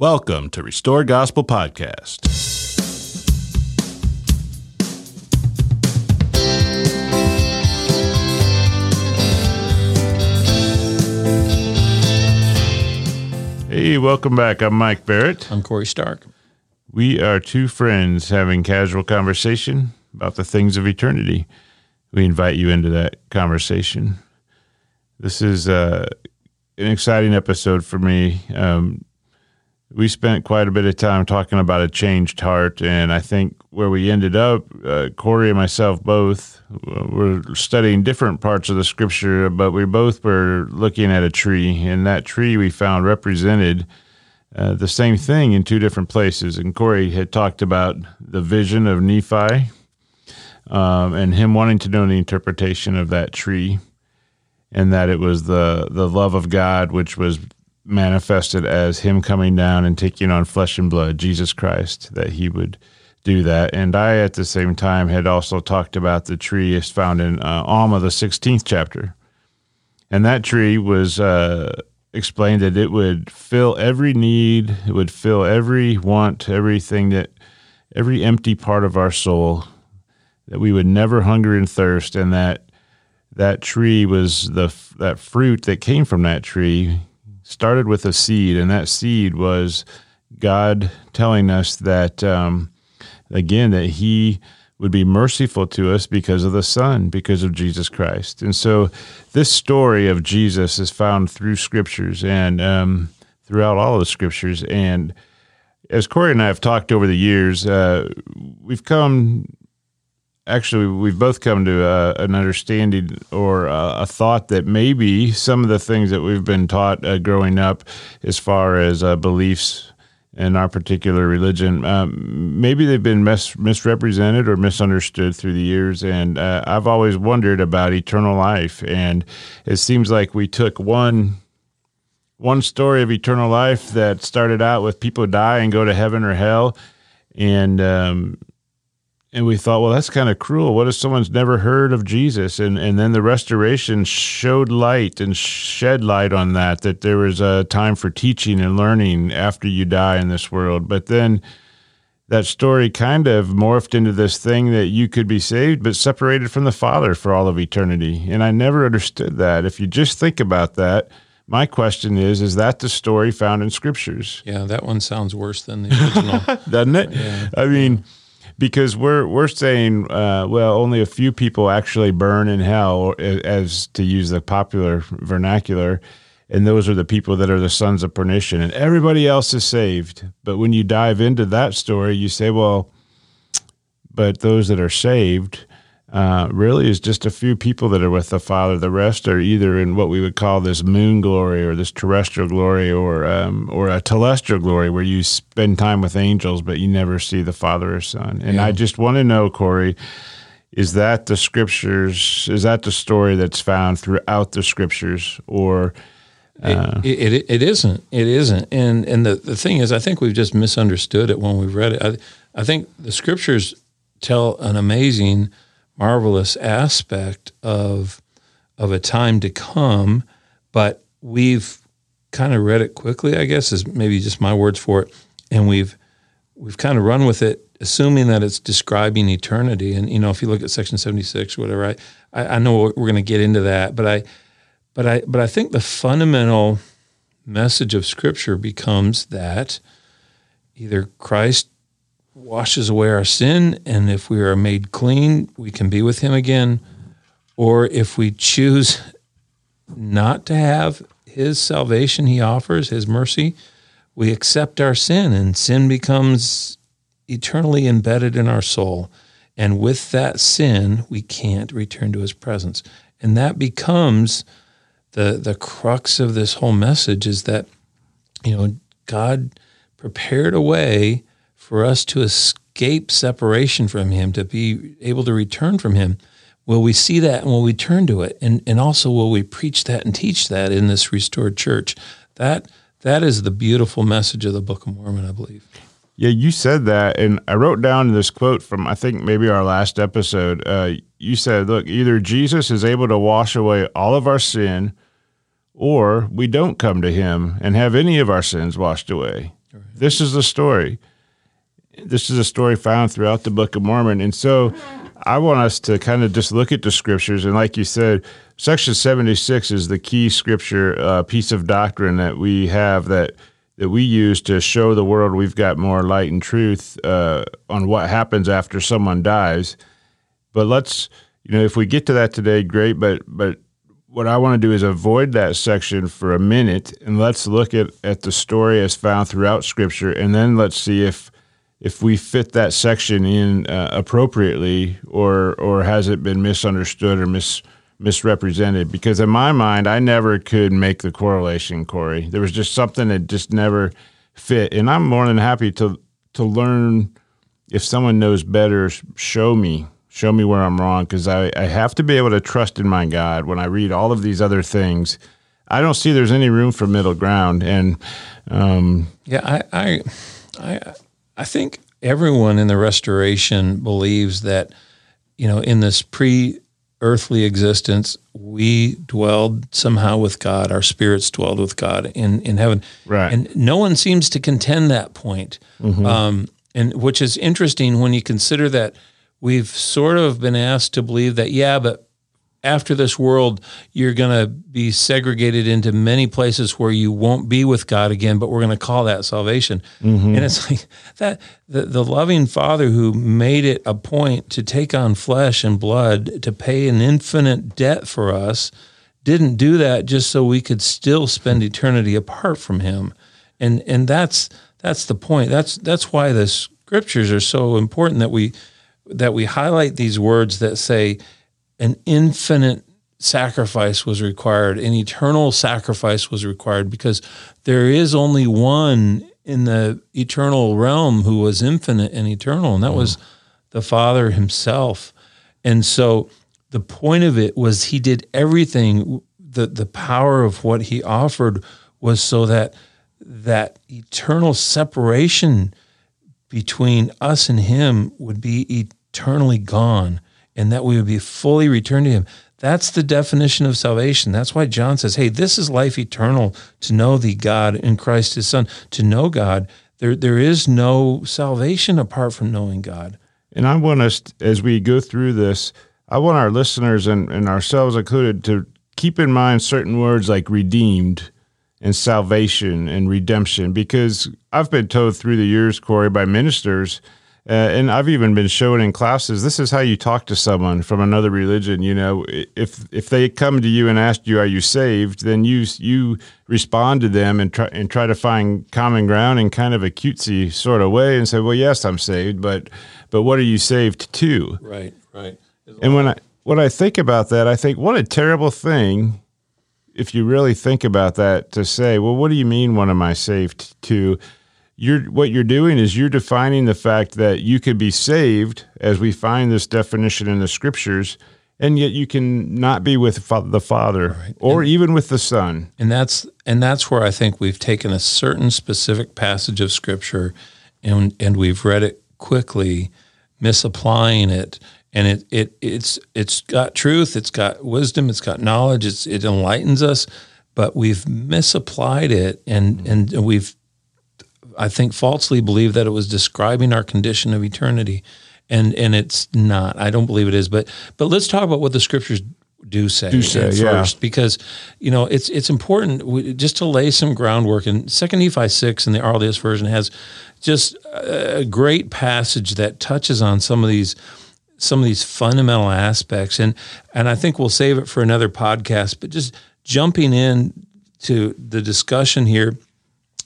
Welcome to Restore Gospel Podcast. Hey, welcome back. I'm Mike Barrett. I'm Corey Stark. We are two friends having casual conversation about the things of eternity. We invite you into that conversation. This is uh, an exciting episode for me. Um, we spent quite a bit of time talking about a changed heart, and I think where we ended up, uh, Corey and myself both were studying different parts of the scripture, but we both were looking at a tree, and that tree we found represented uh, the same thing in two different places. And Corey had talked about the vision of Nephi um, and him wanting to know the interpretation of that tree, and that it was the the love of God which was manifested as him coming down and taking on flesh and blood, Jesus Christ, that he would do that. And I, at the same time, had also talked about the tree is found in uh, Alma, the 16th chapter. And that tree was uh, explained that it would fill every need, it would fill every want, everything that, every empty part of our soul, that we would never hunger and thirst, and that that tree was the that fruit that came from that tree started with a seed, and that seed was God telling us that, um, again, that He would be merciful to us because of the Son, because of Jesus Christ. And so this story of Jesus is found through scriptures and um, throughout all of the scriptures. And as Corey and I have talked over the years, uh, we've come actually we've both come to uh, an understanding or uh, a thought that maybe some of the things that we've been taught uh, growing up as far as uh, beliefs in our particular religion um, maybe they've been mis- misrepresented or misunderstood through the years. And i've always wondered about eternal life. And it seems like we took one one story of eternal life that started out with people die and go to heaven or hell. And um, and we thought, well, that's kind of cruel. What if someone's never heard of Jesus? And and then the restoration showed light and shed light on that that there was a time for teaching and learning after you die in this world. But then that story kind of morphed into this thing that you could be saved but separated from the Father for all of eternity. And I never understood that. If you just think about that, my question is is that the story found in scriptures? Yeah, that one sounds worse than the original. Doesn't it? Yeah. I mean, yeah because we're we're saying uh, well only a few people actually burn in hell as to use the popular vernacular and those are the people that are the sons of perdition and everybody else is saved. But when you dive into that story you say well but those that are saved uh, really is just a few people that are with the Father. The rest are either in what we would call this moon glory or this terrestrial glory or um, or a telestial glory where you spend time with angels but you never see the Father or Son. And yeah. I just want to know, Corey, is that the scriptures? Is that the story that's found throughout the scriptures or? Uh, it, it, it isn't. It isn't. And and the, the thing is, I think we've just misunderstood it when we've read it. I, I think the scriptures tell an amazing – marvelous aspect of of a time to come, but we've kind of read it quickly, I guess is maybe just my words for it, and we've we've kind of run with it, assuming that it's describing eternity. And you know, if you look at section seventy six whatever, I I know we're going to get into that, but I but I but I think the fundamental message of Scripture becomes that either Christ washes away our sin, and if we are made clean, we can be with Him again. Or if we choose not to have His salvation He offers, His mercy, we accept our sin, and sin becomes eternally embedded in our soul. And with that sin, we can't return to His presence. And that becomes the the crux of this whole message is that, you know, God prepared a way for us to escape separation from Him, to be able to return from Him. Will we see that and will we turn to it? And, and also, will we preach that and teach that in this restored church? That that is the beautiful message of the Book of Mormon, I believe. Yeah, you said that, and I wrote down this quote from I think maybe our last episode. Uh, you said, "Look, either Jesus is able to wash away all of our sin, or we don't come to Him and have any of our sins washed away." This is the story. This is a story found throughout the Book of Mormon. And so I want us to kind of just look at the scriptures. And like you said, section 76 is the key scripture uh, piece of doctrine that we have that that we use to show the world we've got more light and truth uh, on what happens after someone dies. But let's, you know, if we get to that today, great. But but what I want to do is avoid that section for a minute and let's look at, at the story as found throughout Scripture, and then let's see if if we fit that section in uh, appropriately, or or has it been misunderstood or mis misrepresented? Because in my mind, I never could make the correlation, Corey. There was just something that just never fit, and I'm more than happy to to learn. If someone knows better, show me show me where I'm wrong because I, I have to be able to trust in my God when I read all of these other things. I don't see there's any room for middle ground. And um, yeah, I, I, I, I think everyone in the restoration believes that, you know, in this pre earthly existence, we dwelled somehow with God. Our spirits dwelled with God in, in heaven. Right. And no one seems to contend that point. Mm-hmm. Um, and which is interesting when you consider that we've sort of been asked to believe that, yeah, but after this world, you're going to be segregated into many places where you won't be with God again, but we're going to call that salvation. Mm-hmm. And it's like that the, the loving Father who made it a point to take on flesh and blood, to pay an infinite debt for us, didn't do that just so we could still spend eternity apart from Him. And and that's that's the point. That's that's why the scriptures are so important that we that we highlight these words that say an infinite sacrifice was required, an eternal sacrifice was required, because there is only one in the eternal realm who was infinite and eternal, and that mm. was the Father Himself. And so the point of it was He did everything. The, the power of what He offered was so that that eternal separation between us and Him would be eternally gone and that we would be fully returned to him. That's the definition of salvation. That's why John says, hey, this is life eternal to know the God in Christ his Son. To know God, there, there is no salvation apart from knowing God. And I want us, as we go through this, I want our listeners and, and ourselves included to keep in mind certain words like redeemed and salvation and redemption, because I've been told through the years, Corey, by ministers – uh, and I've even been showing in classes. This is how you talk to someone from another religion. You know, if if they come to you and ask you, "Are you saved?" then you you respond to them and try and try to find common ground in kind of a cutesy sort of way and say, "Well, yes, I'm saved, but but what are you saved to?" Right, right. And when I when I think about that, I think what a terrible thing if you really think about that to say, "Well, what do you mean? What am I saved to?" You're what you're doing is you're defining the fact that you could be saved as we find this definition in the scriptures and yet you can not be with the father right. or and, even with the son. And that's and that's where i think we've taken a certain specific passage of scripture and and we've read it quickly misapplying it. And it, it it's it's got truth it's got wisdom it's got knowledge it's, it enlightens us but we've misapplied it and mm-hmm. and we've I think, falsely believed that it was describing our condition of eternity, and and it's not. I don't believe it is. But but let's talk about what the scriptures do say, do say first, yeah. because you know it's it's important just to lay some groundwork. And Second Nephi six in the RLDS version has just a great passage that touches on some of these some of these fundamental aspects, and and I think we'll save it for another podcast. But just jumping in to the discussion here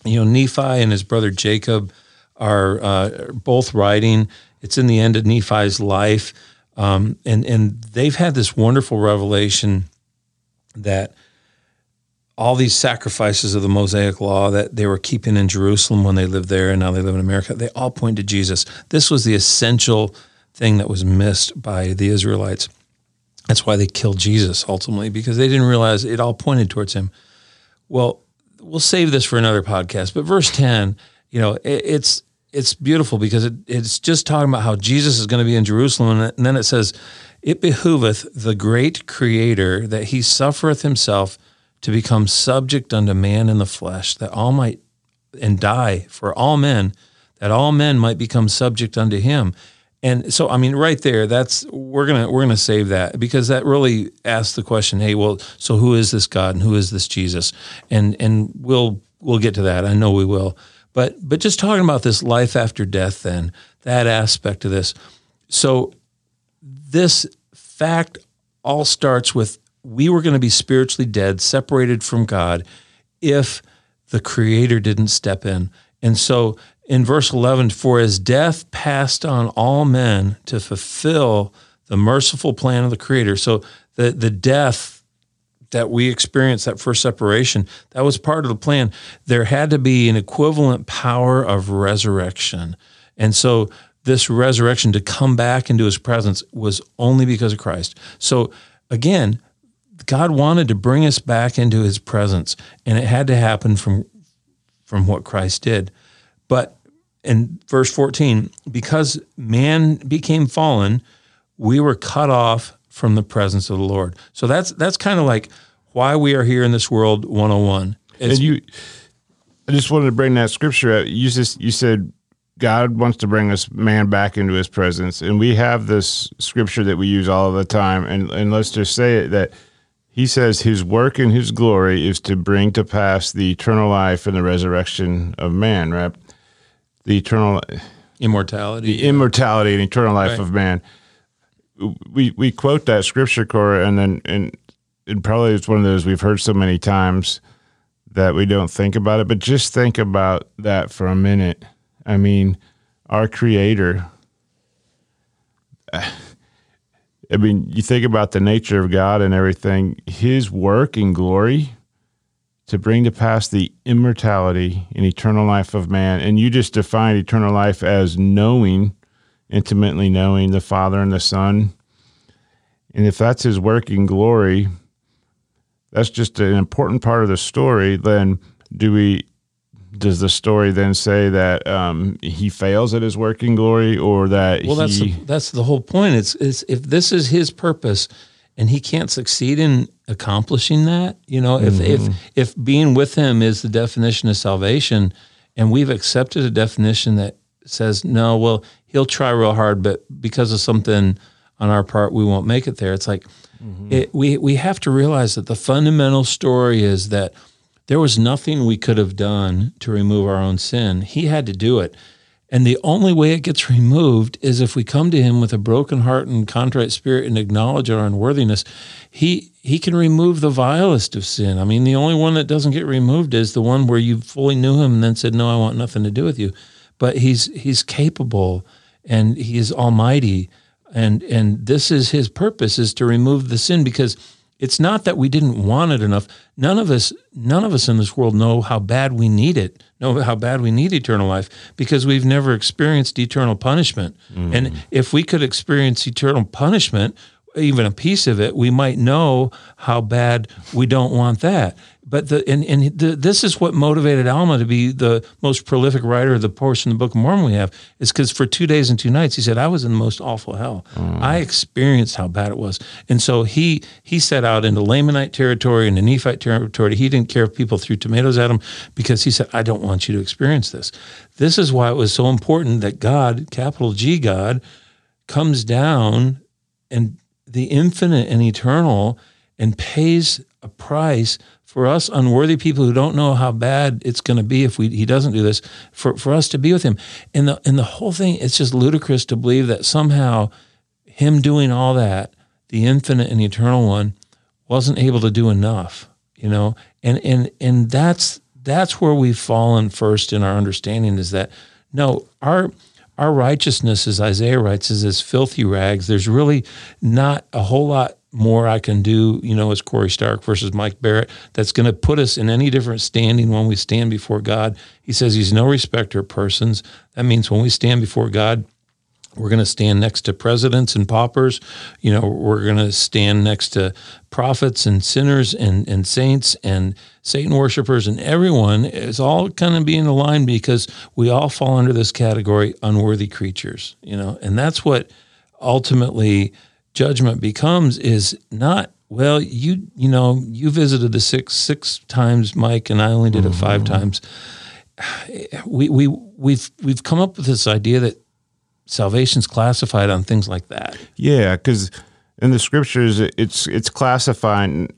you know, Nephi and his brother Jacob are uh, both writing. It's in the end of Nephi's life, um, and and they've had this wonderful revelation that all these sacrifices of the Mosaic Law that they were keeping in Jerusalem when they lived there, and now they live in America, they all point to Jesus. This was the essential thing that was missed by the Israelites. That's why they killed Jesus ultimately, because they didn't realize it all pointed towards him. Well, we'll save this for another podcast. But verse ten, you know, it, it's it's beautiful because it, it's just talking about how Jesus is going to be in Jerusalem, and then it says, "It behooveth the great Creator that He suffereth Himself to become subject unto man in the flesh, that all might and die for all men, that all men might become subject unto him. And so, I mean, right there, that's we're gonna we're gonna save that because that really asks the question. Hey, well, so who is this God and who is this Jesus? And and we'll we'll get to that. I know we will. But but just talking about this life after death, then that aspect of this. So this fact all starts with we were going to be spiritually dead, separated from God, if the Creator didn't step in. And so in verse 11, for as death passed on all men to fulfill the merciful plan of the Creator. So the, the death that we experienced, that first separation, that was part of the plan. There had to be an equivalent power of resurrection. And so this resurrection to come back into his presence was only because of Christ. So again, God wanted to bring us back into his presence, and it had to happen from from what Christ did. But in verse 14, because man became fallen, we were cut off from the presence of the Lord. So that's that's kind of like why we are here in this world 101. It's, and you I just wanted to bring that scripture out. You just you said God wants to bring us man back into his presence. And we have this scripture that we use all the time. And and let's just say it that he says his work and his glory is to bring to pass the eternal life and the resurrection of man, right? The eternal immortality. The immortality and eternal life right. of man. We we quote that scripture, Corey, and then and it probably it's one of those we've heard so many times that we don't think about it. But just think about that for a minute. I mean, our creator I mean, you think about the nature of God and everything, his work and glory to bring to pass the immortality and eternal life of man. And you just define eternal life as knowing, intimately knowing the Father and the Son. And if that's his work and glory, that's just an important part of the story. Then do we does the story then say that um, he fails at his working glory, or that well, that's he, the, that's the whole point. It's, it's if this is his purpose, and he can't succeed in accomplishing that, you know, if mm-hmm. if if being with him is the definition of salvation, and we've accepted a definition that says no, well, he'll try real hard, but because of something on our part, we won't make it there. It's like mm-hmm. it, we we have to realize that the fundamental story is that there was nothing we could have done to remove our own sin. He had to do it. And the only way it gets removed is if we come to him with a broken heart and contrite spirit and acknowledge our unworthiness. He he can remove the vilest of sin. I mean, the only one that doesn't get removed is the one where you fully knew him and then said, "No, I want nothing to do with you." But he's he's capable and he is almighty and and this is his purpose is to remove the sin because it's not that we didn't want it enough. None of us, none of us in this world know how bad we need it, know how bad we need eternal life because we've never experienced eternal punishment. Mm. And if we could experience eternal punishment, even a piece of it, we might know how bad we don't want that but the and, and the, this is what motivated Alma to be the most prolific writer of the portion of the Book of Mormon we have is because for two days and two nights he said I was in the most awful hell. Mm. I experienced how bad it was, and so he he set out into Lamanite territory and the Nephite territory. He didn't care if people threw tomatoes at him because he said I don't want you to experience this. This is why it was so important that God, capital G God, comes down and the infinite and eternal and pays a price for us unworthy people who don't know how bad it's going to be if we, he doesn't do this, for, for us to be with him. And the, and the whole thing, it's just ludicrous to believe that somehow him doing all that, the infinite and eternal one, wasn't able to do enough, you know? And, and, and that's, that's where we've fallen first in our understanding is that no, our, our righteousness, as Isaiah writes, is as filthy rags. There's really not a whole lot more I can do, you know, as Corey Stark versus Mike Barrett, that's going to put us in any different standing when we stand before God. He says he's no respecter of persons. That means when we stand before God, we're going to stand next to presidents and paupers. You know, we're going to stand next to prophets and sinners and, and saints and Satan worshipers and everyone is all kind of being aligned because we all fall under this category unworthy creatures, you know, and that's what ultimately judgment becomes is not well you you know you visited the six six times mike and i only did it five mm-hmm. times we we we've we've come up with this idea that salvation's classified on things like that. Yeah, because in the scriptures, it's it's classifying.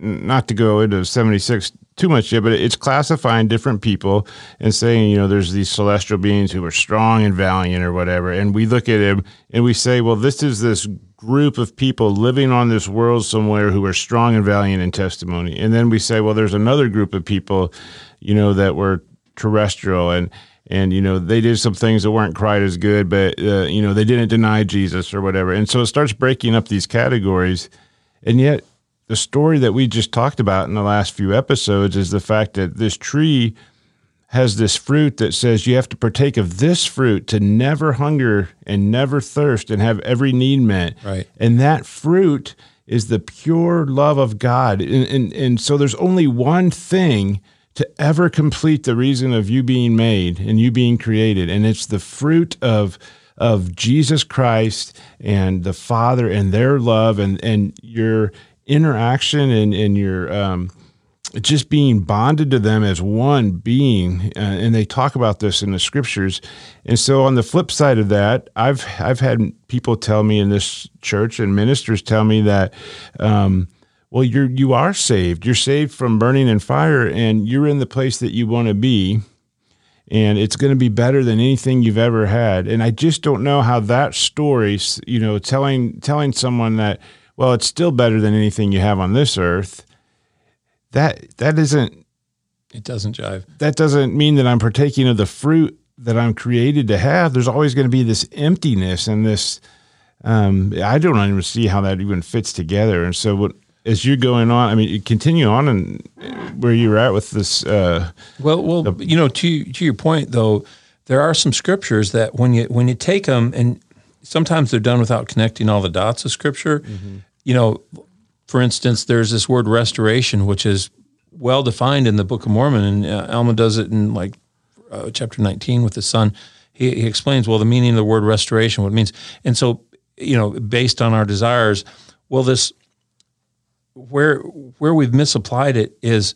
Not to go into seventy six too much yet, but it's classifying different people and saying, you know, there's these celestial beings who are strong and valiant or whatever. And we look at them and we say, well, this is this group of people living on this world somewhere who are strong and valiant in testimony. And then we say, well, there's another group of people, you know, that were terrestrial and and you know they did some things that weren't quite as good, but uh, you know they didn't deny Jesus or whatever. And so it starts breaking up these categories, and yet the story that we just talked about in the last few episodes is the fact that this tree has this fruit that says you have to partake of this fruit to never hunger and never thirst and have every need met. Right. And that fruit is the pure love of God. And, and, and so there's only one thing to ever complete the reason of you being made and you being created. And it's the fruit of of Jesus Christ and the Father and their love and, and your interaction and, and your um, just being bonded to them as one being, uh, and they talk about this in the scriptures. And so, on the flip side of that, I've I've had people tell me in this church and ministers tell me that, um, well, you're you are saved. You're saved from burning in fire, and you're in the place that you want to be, and it's going to be better than anything you've ever had. And I just don't know how that story, you know, telling telling someone that, well, it's still better than anything you have on this earth that that isn't it doesn't jive. That doesn't mean that I'm partaking of the fruit that I'm created to have. There's always going to be this emptiness and this. Um, I don't even see how that even fits together. And so, what, as you're going on, I mean, continue on and where you're at with this. Uh, well, well, the, you know, to to your point though, there are some scriptures that when you when you take them and sometimes they're done without connecting all the dots of scripture. Mm-hmm. You know, for instance, there's this word restoration, which is well defined in the Book of Mormon, and uh, Alma does it in like uh, chapter 19 with his son. He, he explains, well, the meaning of the word restoration, what it means. And so, you know, based on our desires, well, this, where, where we've misapplied it is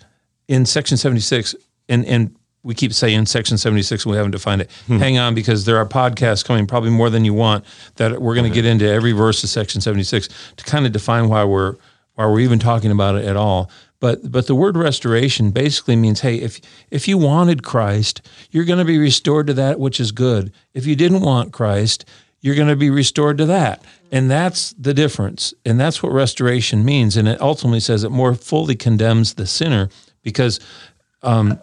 in section 76, and, and we keep saying section 76 and we haven't defined it. Hmm. Hang on because there are podcasts coming, probably more than you want, that we're going to get into every verse of section 76 to kind of define why we're why we're even talking about it at all. But but the word restoration basically means, hey, if if you wanted Christ, you're going to be restored to that which is good. If you didn't want Christ, you're going to be restored to that. And that's the difference. And that's what restoration means. And it ultimately says it more fully condemns the sinner because um,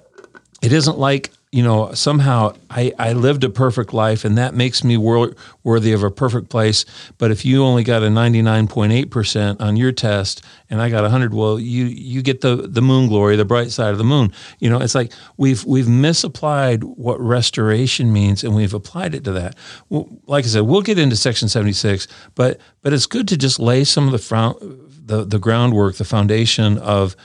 it isn't like you know, somehow I, I lived a perfect life and that makes me wor- worthy of a perfect place. But if you only got a 99.8% on your test and I got 100, well, you, you get the, the moon glory, the bright side of the moon. You know, it's like we've, we've misapplied what restoration means and we've applied it to that. Well, like I said, we'll get into section 76, but, but it's good to just lay some of the, front, the, the groundwork, the foundation of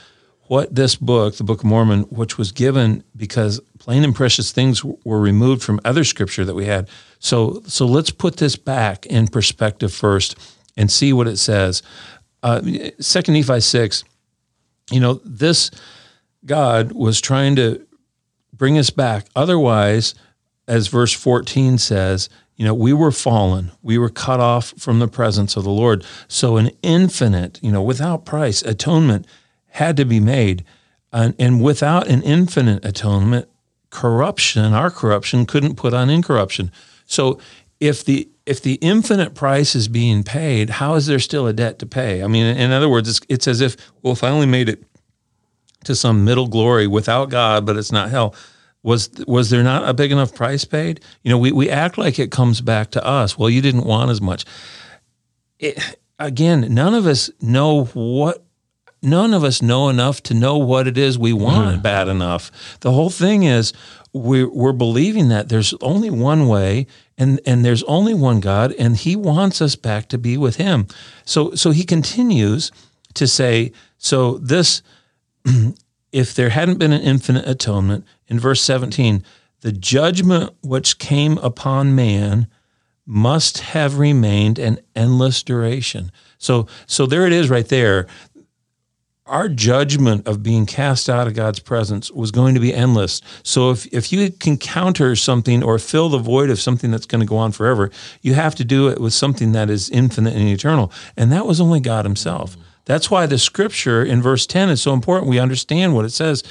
what this book, the Book of Mormon, which was given because plain and precious things were removed from other scripture that we had. So, so let's put this back in perspective first and see what it says. Uh, Second Nephi six, you know, this God was trying to bring us back. Otherwise, as verse fourteen says, you know, we were fallen. We were cut off from the presence of the Lord. So, an infinite, you know, without price atonement had to be made. And, and without an infinite atonement, corruption, our corruption, couldn't put on incorruption. So if the if the infinite price is being paid, how is there still a debt to pay? I mean, in other words, it's, it's as if, well, if I only made it to some middle glory without God, but it's not hell, was was there not a big enough price paid? You know, we, we act like it comes back to us. Well, you didn't want as much. It, again, none of us know what none of us know enough to know what it is we want mm. bad enough. The whole thing is we're, we're believing that there's only one way and, and there's only one God and he wants us back to be with him. So, so he continues to say, so this, if there hadn't been an infinite atonement in verse 17, the judgment which came upon man must have remained an endless duration. So, so there it is right there our judgment of being cast out of God's presence was going to be endless. So if, if you can counter something or fill the void of something that's going to go on forever, you have to do it with something that is infinite and eternal. And that was only God Himself. That's why the scripture in verse 10 is so important. We understand what it says.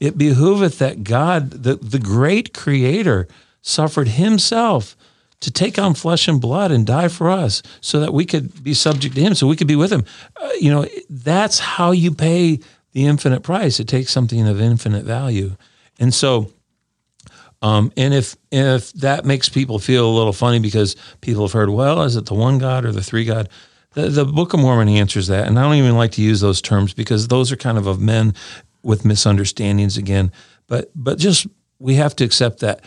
It behooveth that God, the, the great creator, suffered himself to take on flesh and blood and die for us so that we could be subject to him, so we could be with him. Uh, you know, that's how you pay the infinite price. It takes something of infinite value. And so, um, and if if that makes people feel a little funny because people have heard, well, is it the one God or the three God? The, the Book of Mormon answers that, and I don't even like to use those terms because those are kind of of men with misunderstandings again. But but just we have to accept that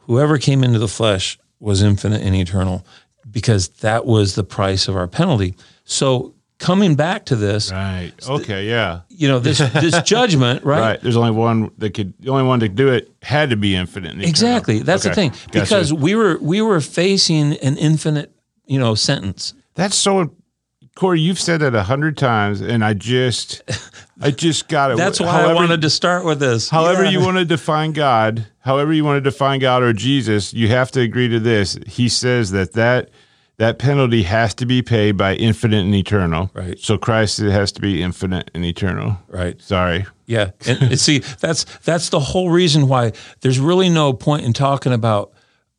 whoever came into the flesh was infinite and eternal because that was the price of our penalty. So coming back to this, right? Okay, yeah. You know this this judgment, right? Right. There's only one that could. The only one to do it had to be infinite. And exactly. That's okay. the thing because gotcha. we were we were facing an infinite, you know, sentence. That's so Corey, you've said that a hundred times, and I just, I just got it. That's why however, I wanted to start with this. However, yeah. you want to define God, however you want to define God or Jesus, you have to agree to this. He says that that that penalty has to be paid by infinite and eternal. Right. So Christ has to be infinite and eternal. Right. Sorry. Yeah. And see, that's that's the whole reason why there's really no point in talking about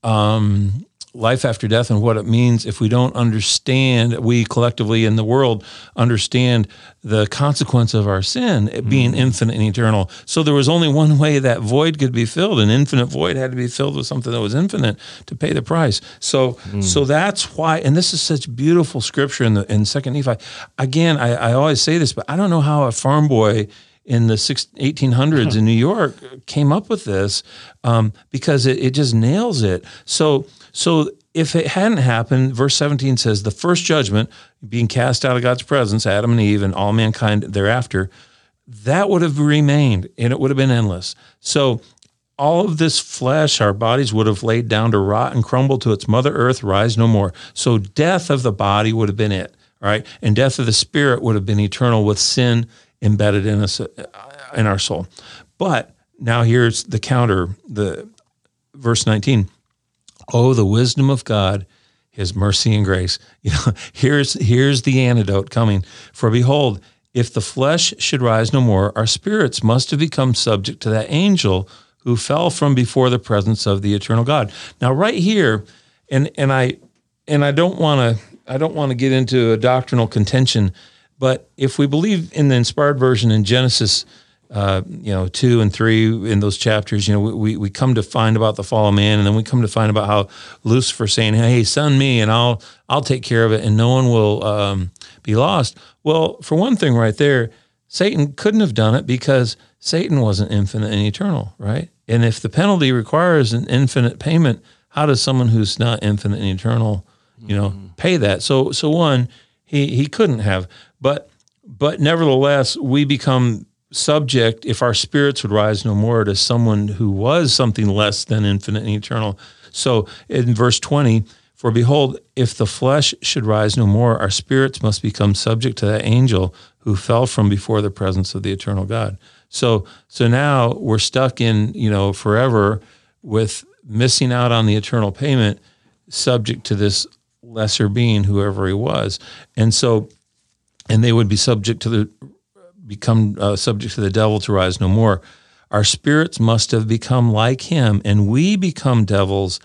um, life after death and what it means if we don't understand, we collectively in the world understand the consequence of our sin it being mm. infinite and eternal. So there was only one way that void could be filled. An infinite void had to be filled with something that was infinite to pay the price. So mm. so that's why, and this is such beautiful scripture in the in Second Nephi. Again, I, I always say this, but I don't know how a farm boy in the 1800s in New York came up with this um, because it, it just nails it. So so if it hadn't happened, verse 17 says, the first judgment, being cast out of God's presence, Adam and Eve and all mankind thereafter, that would have remained and it would have been endless. So all of this flesh, our bodies would have laid down to rot and crumble to its mother earth, rise no more. So death of the body would have been it, right? And death of the spirit would have been eternal with sin embedded in us, uh, in our soul. But now here's the counter, the verse 19 Oh, the wisdom of God, his mercy and grace. You know, here's here's the antidote coming. For behold, if the flesh should rise no more, our spirits must have become subject to that angel who fell from before the presence of the eternal God. Now, right here, and and I and I don't want to I don't want to get into a doctrinal contention, but if we believe in the inspired version in Genesis uh, you know, two and three in those chapters, you know, we, we come to find about the fall of man, and then we come to find about how Lucifer saying, "Hey, son me, and I'll I'll take care of it, and no one will um, be lost." Well, for one thing, right there, Satan couldn't have done it because Satan wasn't infinite and eternal, right? And if the penalty requires an infinite payment, how does someone who's not infinite and eternal, you know, mm-hmm. pay that? So, so one, he he couldn't have, but but nevertheless, we become subject, if our spirits would rise no more, to someone who was something less than infinite and eternal. So in verse 20, for behold, if the flesh should rise no more, our spirits must become subject to that angel who fell from before the presence of the eternal God. So so now we're stuck in, you know, forever with missing out on the eternal payment, subject to this lesser being, whoever he was. And so and they would be subject to the become uh, subject to the devil to rise no more. Our spirits must have become like him, and we become devils,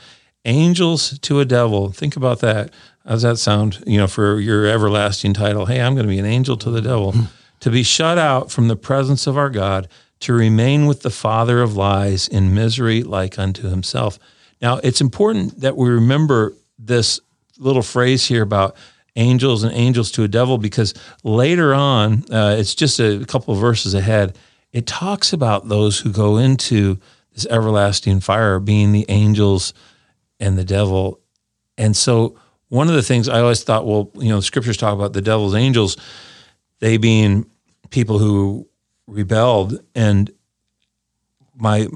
angels to a devil. Think about that. How does that sound? You know, for your everlasting title, hey, I'm going to be an angel to the devil. to be shut out from the presence of our God, to remain with the father of lies in misery like unto himself. Now, it's important that we remember this little phrase here about angels and angels to a devil because later on, uh, it's just a couple verses ahead, it talks about those who go into this everlasting fire being the angels and the devil. And so, one of the things I always thought, well, you know, the scriptures talk about the devil's angels, they being people who rebelled. And my,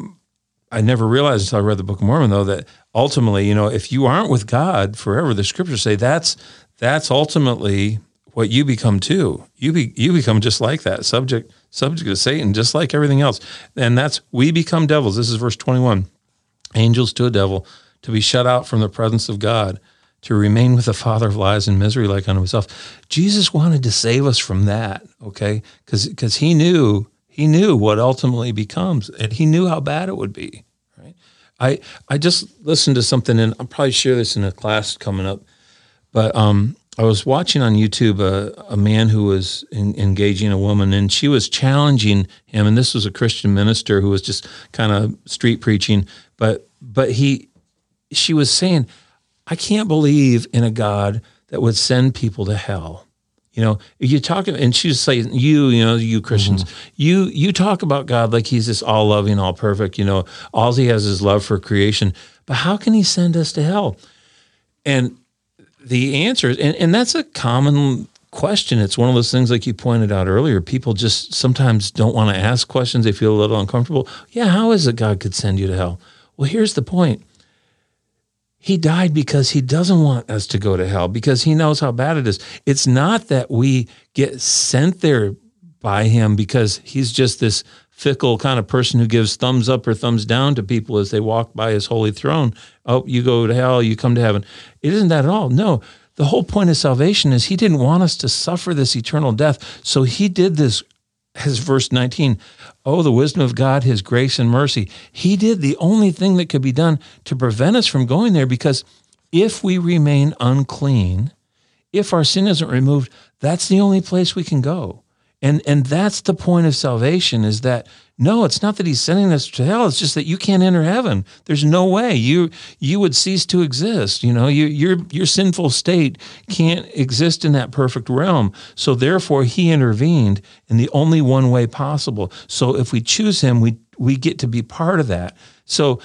I never realized until I read the Book of Mormon, though, that ultimately, you know, if you aren't with God forever, the scriptures say that's that's ultimately what you become too. You be, you become just like that, subject subject to Satan, just like everything else. And that's we become devils. This is verse 21. Angels to a devil to be shut out from the presence of God, to remain with the father of lies and misery like unto himself. Jesus wanted to save us from that, okay? Cuz cuz he knew he knew what ultimately becomes and he knew how bad it would be? I I just listened to something and I'll probably share this in a class coming up. But um I was watching on YouTube a, a man who was in, engaging a woman, and she was challenging him. And this was a Christian minister who was just kind of street preaching, but but he, she was saying, "I can't believe in a God that would send people to hell." You know, you talk, and she's saying, "You, you know, you Christians, mm-hmm. you you talk about God like He's this all loving, all perfect. You know, all He has is love for creation. But how can He send us to hell?" And the answers, and, and that's a common question. It's one of those things, like you pointed out earlier, people just sometimes don't want to ask questions. They feel a little uncomfortable. Yeah, how is it God could send you to hell? Well, here's the point He died because He doesn't want us to go to hell, because He knows how bad it is. It's not that we get sent there by Him because He's just this fickle kind of person who gives thumbs up or thumbs down to people as they walk by his holy throne. Oh, you go to hell, you come to heaven. It isn't that at all. No. The whole point of salvation is he didn't want us to suffer this eternal death. So he did this as verse 19. Oh, the wisdom of God, his grace and mercy. He did the only thing that could be done to prevent us from going there because if we remain unclean, if our sin isn't removed, that's the only place we can go. And and that's the point of salvation is that no, it's not that he's sending us to hell. It's just that you can't enter heaven. There's no way you you would cease to exist. You know, you, your your sinful state can't exist in that perfect realm. So therefore, he intervened in the only one way possible. So if we choose him, we we get to be part of that. So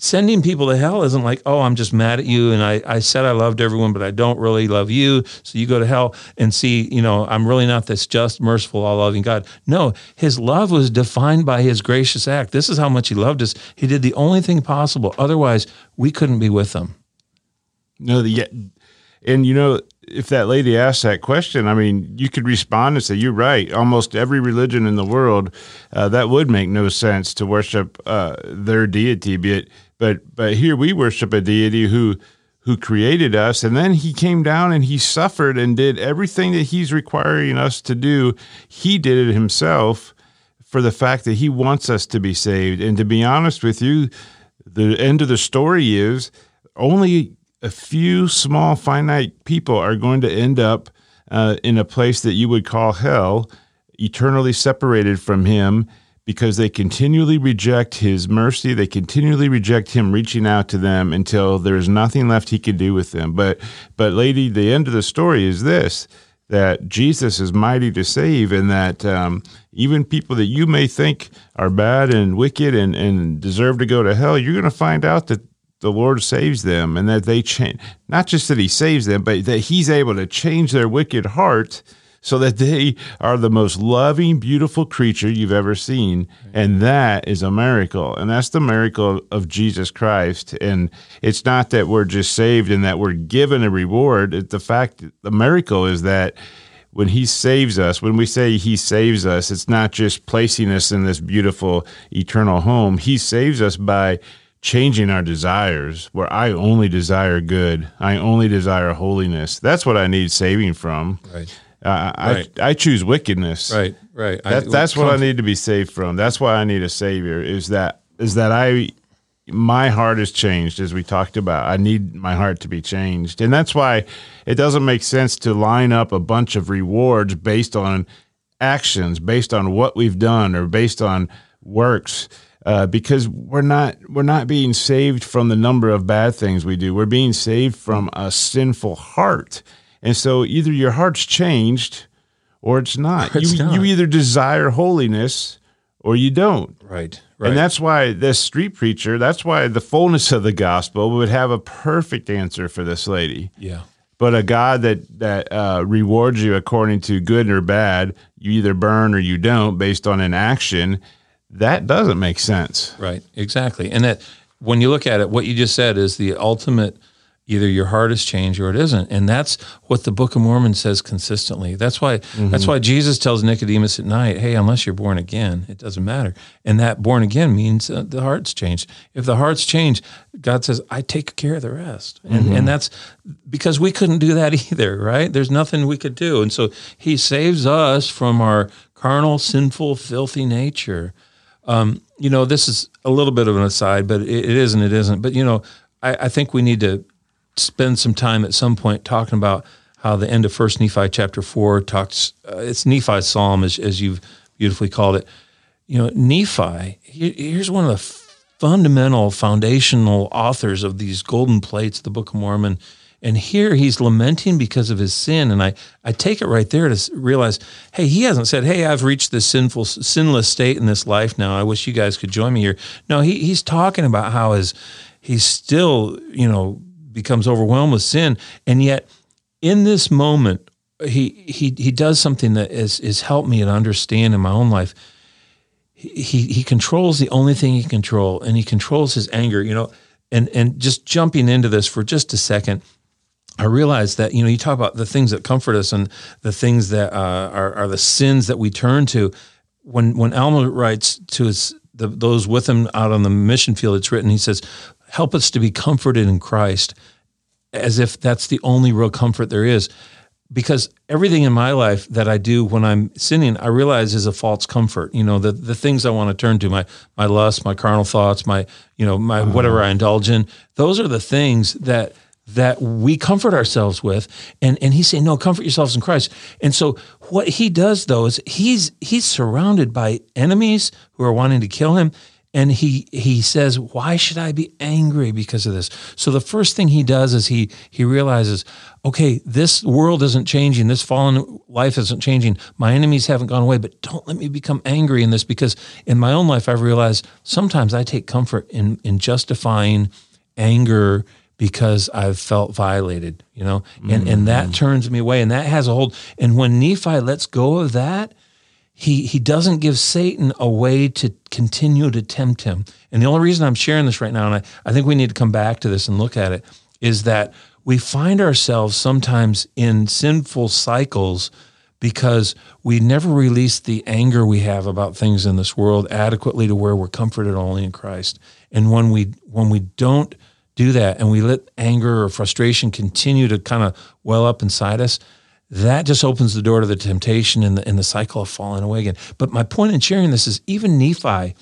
sending people to hell isn't like, oh, I'm just mad at you and I, I said I loved everyone, but I don't really love you. So you go to hell and see, you know, I'm really not this just, merciful, all loving God. No, his love was defined by his gracious act. This is how much he loved us. He did the only thing possible. Otherwise, we couldn't be with him. No, the, and you know, if that lady asked that question, I mean, you could respond and say, "You're right." Almost every religion in the world, uh, that would make no sense to worship uh, their deity, be it but but here we worship a deity who who created us and then he came down and he suffered and did everything that he's requiring us to do. He did it himself for the fact that he wants us to be saved. And to be honest with you, the end of the story is only a few small finite people are going to end up uh, in a place that you would call hell, eternally separated from him because they continually reject his mercy. They continually reject him reaching out to them until there's nothing left he can do with them. But, but lady, the end of the story is this that Jesus is mighty to save, and that um, even people that you may think are bad and wicked and, and deserve to go to hell, you're going to find out that the Lord saves them and that they change. Not just that He saves them, but that He's able to change their wicked heart so that they are the most loving, beautiful creature you've ever seen. And that is a miracle. And that's the miracle of Jesus Christ. And it's not that we're just saved and that we're given a reward. The fact, the miracle is that when he saves us, when we say he saves us, it's not just placing us in this beautiful eternal home. He saves us by changing our desires where I only desire good. I only desire holiness. That's what I need saving from. Right. Uh, right. I I choose wickedness. Right, right. That, I, that's what I need to be saved from. That's why I need a savior. Is that is that I my heart is changed as we talked about. I need my heart to be changed, and that's why it doesn't make sense to line up a bunch of rewards based on actions, based on what we've done, or based on works. Uh, because we're not we're not being saved from the number of bad things we do. We're being saved from a sinful heart. And so either your heart's changed or it's not. It's you, not. you either desire holiness or you don't. Right, right. And that's why this street preacher, that's why the fullness of the gospel would have a perfect answer for this lady. Yeah. But a God that that uh, rewards you according to good or bad, you either burn or you don't based on an action, that doesn't make sense. Right, exactly. And that when you look at it, what you just said is the ultimate – Either your heart has changed or it isn't. And that's what the Book of Mormon says consistently. That's why mm-hmm. that's why Jesus tells Nicodemus at night, "Hey, unless you're born again, it doesn't matter." And that born again means uh, the heart's changed. If the heart's changed, God says, "I take care of the rest." And mm-hmm. and that's because we couldn't do that either, right? There's nothing we could do. And so he saves us from our carnal, sinful, filthy nature. Um, you know, this is a little bit of an aside, but it, it is and it isn't. But you know, I, I think we need to spend some time at some point talking about how the end of First Nephi chapter four talks. Uh, it's Nephi's psalm, as, as you've beautifully called it. You know, Nephi. here's one of the fundamental, foundational authors of these golden plates, the Book of Mormon. And here he's lamenting because of his sin. And I, I take it right there to realize, hey, he hasn't said, hey, I've reached this sinful, sinless state in this life now. I wish you guys could join me here. No, he, he's talking about how his, he's still, you know, becomes overwhelmed with sin, and yet in this moment, he he he does something that is is helped me to understand in my own life. He he controls the only thing he can control, and he controls his anger. You know, and and just jumping into this for just a second. I realized that you know you talk about the things that comfort us and the things that uh, are, are the sins that we turn to. When when Alma writes to his the, those with him out on the mission field, it's written. He says, help us to be comforted in Christ as if that's the only real comfort there is. Because everything in my life that I do when I'm sinning, I realize is a false comfort. You know, the, the things I want to turn to, my my lust, my carnal thoughts, my, you know, my uh-huh. whatever I indulge in, those are the things that that we comfort ourselves with. And and he's saying, No, comfort yourselves in Christ. And so what he does though is he's he's surrounded by enemies who are wanting to kill him and he he says why should i be angry because of this so the first thing he does is he he realizes okay this world isn't changing this fallen life isn't changing my enemies haven't gone away but don't let me become angry in this because in my own life i've realized sometimes i take comfort in in justifying anger because I've felt violated, you know, and, mm-hmm. and that mm-hmm. turns me away. And that has a hold. And when Nephi lets go of that, he he doesn't give Satan a way to continue to tempt him. And the only reason I'm sharing this right now, and I, I think we need to come back to this and look at it, is that we find ourselves sometimes in sinful cycles because we never release the anger we have about things in this world adequately to where we're comforted only in Christ. And when we when we don't do that and we let anger or frustration continue to kind of well up inside us, that just opens the door to the temptation and the, and the cycle of falling away again. But my point in sharing this is even Nephi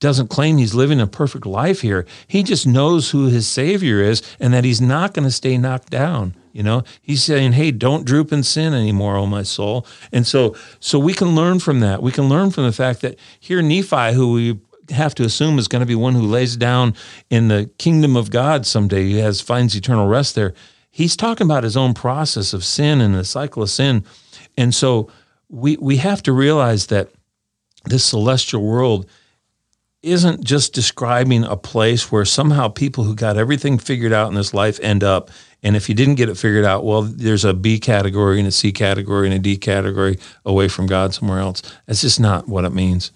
doesn't claim he's living a perfect life here. He just knows who his savior is and that he's not going to stay knocked down. You know, he's saying, "Hey, don't droop in sin anymore, oh my soul." And so, so we can learn from that. We can learn from the fact that here Nephi, who we have to assume is going to be one who lays down in the kingdom of God someday, he has finds eternal rest there he's talking about his own process of sin and the cycle of sin. And so we we have to realize that this celestial world isn't just describing a place where somehow people who got everything figured out in this life end up. And if you didn't get it figured out, well, there's a B category and a C category and a D category away from God somewhere else. That's just not what it means.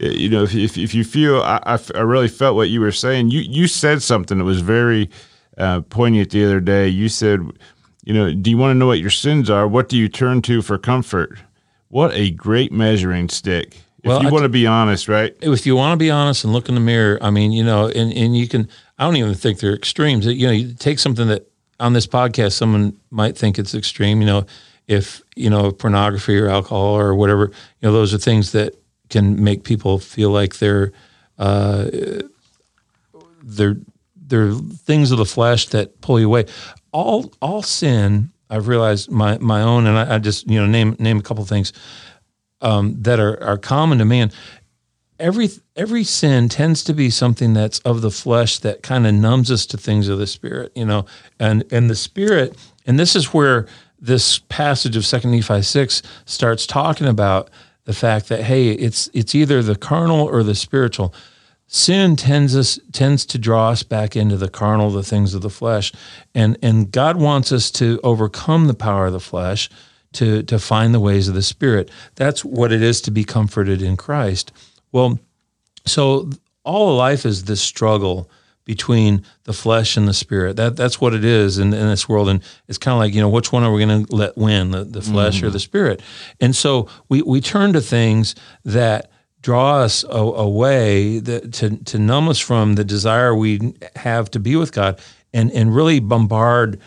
You know, if, if, if you feel, I, I really felt what you were saying. You you said something that was very uh, poignant the other day. You said, you know, do you want to know what your sins are? What do you turn to for comfort? What a great measuring stick. If well, you want to be honest, right? If you want to be honest and look in the mirror, I mean, you know, and, and you can, I don't even think they're extremes. You know, you take something that on this podcast, someone might think it's extreme, you know, if, you know, pornography or alcohol or whatever, you know, those are things that can make people feel like they're, uh, they're there are things of the flesh that pull you away. All all sin, I've realized my my own, and I, I just you know name name a couple things um, that are are common to man. Every every sin tends to be something that's of the flesh that kind of numbs us to things of the spirit, you know, and and the spirit, and this is where this passage of Second Nephi six starts talking about the fact that hey, it's it's either the carnal or the spiritual. Sin tends us tends to draw us back into the carnal the things of the flesh. And and god wants us to overcome the power of the flesh to to find the ways of the spirit. That's what it is to be comforted in christ. Well so all life is this struggle between the flesh and the spirit. That that's what it is in, in this world. And it's kind of like, you know, which one are we going to let win, the, the flesh mm. or the spirit? And so we, we turn to things that draw us a, away that, to, to numb us from the desire we have to be with God and, and really bombard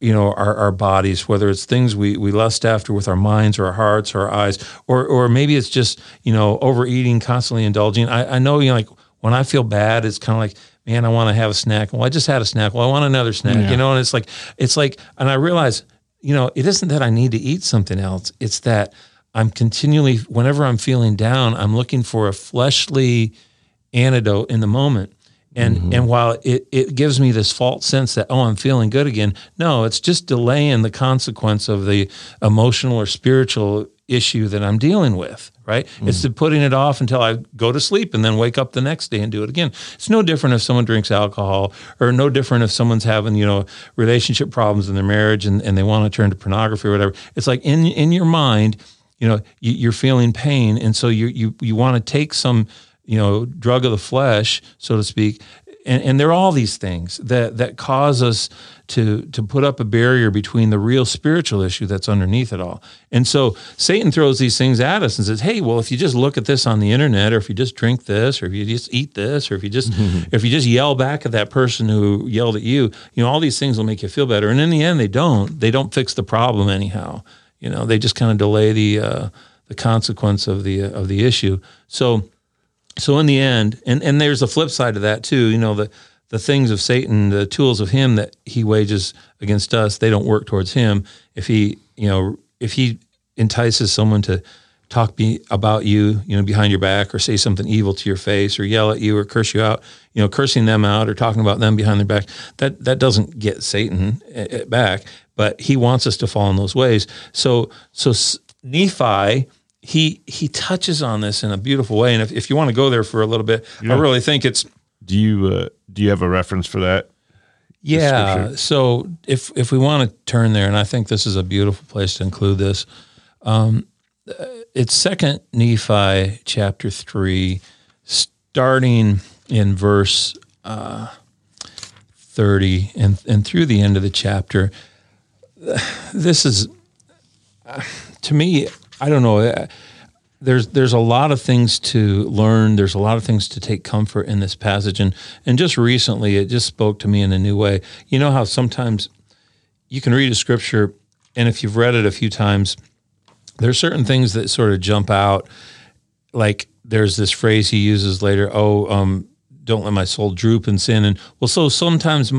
you know our, our bodies whether it's things we, we lust after with our minds or our hearts or our eyes or or maybe it's just you know overeating constantly indulging i, I know you know like when i feel bad it's kind of like man, I want to have a snack. Well, I just had a snack. Well, I want another snack, yeah. you know, and it's like, it's like, and I realize, you know, it isn't that I need to eat something else. It's that I'm continually, whenever I'm feeling down, I'm looking for a fleshly antidote in the moment. And mm-hmm. and while it, it gives me this false sense that oh I'm feeling good again, no, it's just delaying the consequence of the emotional or spiritual issue that I'm dealing with, right? Mm. It's the putting it off until I go to sleep and then wake up the next day and do it again. It's no different if someone drinks alcohol or no different if someone's having, you know, relationship problems in their marriage and, and they want to turn to pornography or whatever. It's like in in your mind, you know, you, are feeling pain and so you you you want to take some you know drug of the flesh so to speak and, and there are all these things that that cause us to to put up a barrier between the real spiritual issue that's underneath it all. And so Satan throws these things at us and says, "Hey, well, if you just look at this on the internet, or if you just drink this, or if you just eat this, or if you just if you just yell back at that person who yelled at you, you know, all these things will make you feel better." And in the end, they don't. They don't fix the problem anyhow. You know, they just kind of delay the uh, the consequence of the uh, of the issue. So so in the end, and, and there's a flip side to that too, you know, the, the things of Satan, the tools of him that he wages against us, they don't work towards him. If he, you know, if he entices someone to talk be, about you, you know, behind your back or say something evil to your face or yell at you or curse you out, you know, cursing them out or talking about them behind their back, that, that doesn't get Satan eh, eh, back, but he wants us to fall in those ways. So, so Nephi, he he touches on this in a beautiful way. And if, if you want to go there for a little bit, yeah. I really think it's. Do you uh, do you have a reference for that? Yeah. So if if we want to turn there, and I think this is a beautiful place to include this, um, it's Second Nephi chapter three, starting in verse uh, thirty, and and through the end of the chapter. This is, uh, to me, I don't know. Uh, there's there's a lot of things to learn. There's a lot of things to take comfort in this passage, and and just recently it just spoke to me in a new way. You know how sometimes you can read a scripture, and if you've read it a few times, there's certain things that sort of jump out. Like there's this phrase he uses later. Oh, um, don't let my soul droop in sin. And well, so sometimes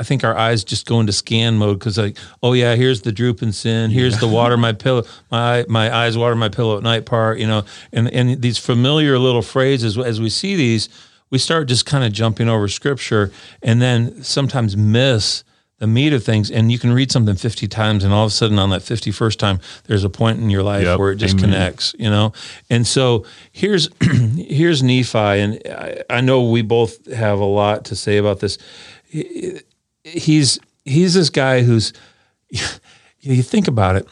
I think our eyes just go into scan mode because like, oh yeah, here's the drooping sin, here's yeah. the water my pillow, my my eyes water my pillow at night part, you know, and and these familiar little phrases as we see these, we start just kind of jumping over scripture and then sometimes miss the meat of things. And you can read something 50 times, and all of a sudden, on that 51st time, there's a point in your life yep. where it just Amen. connects, you know? And so here's here's Nephi, and I, I know we both have a lot to say about this he's he's this guy who's you think about it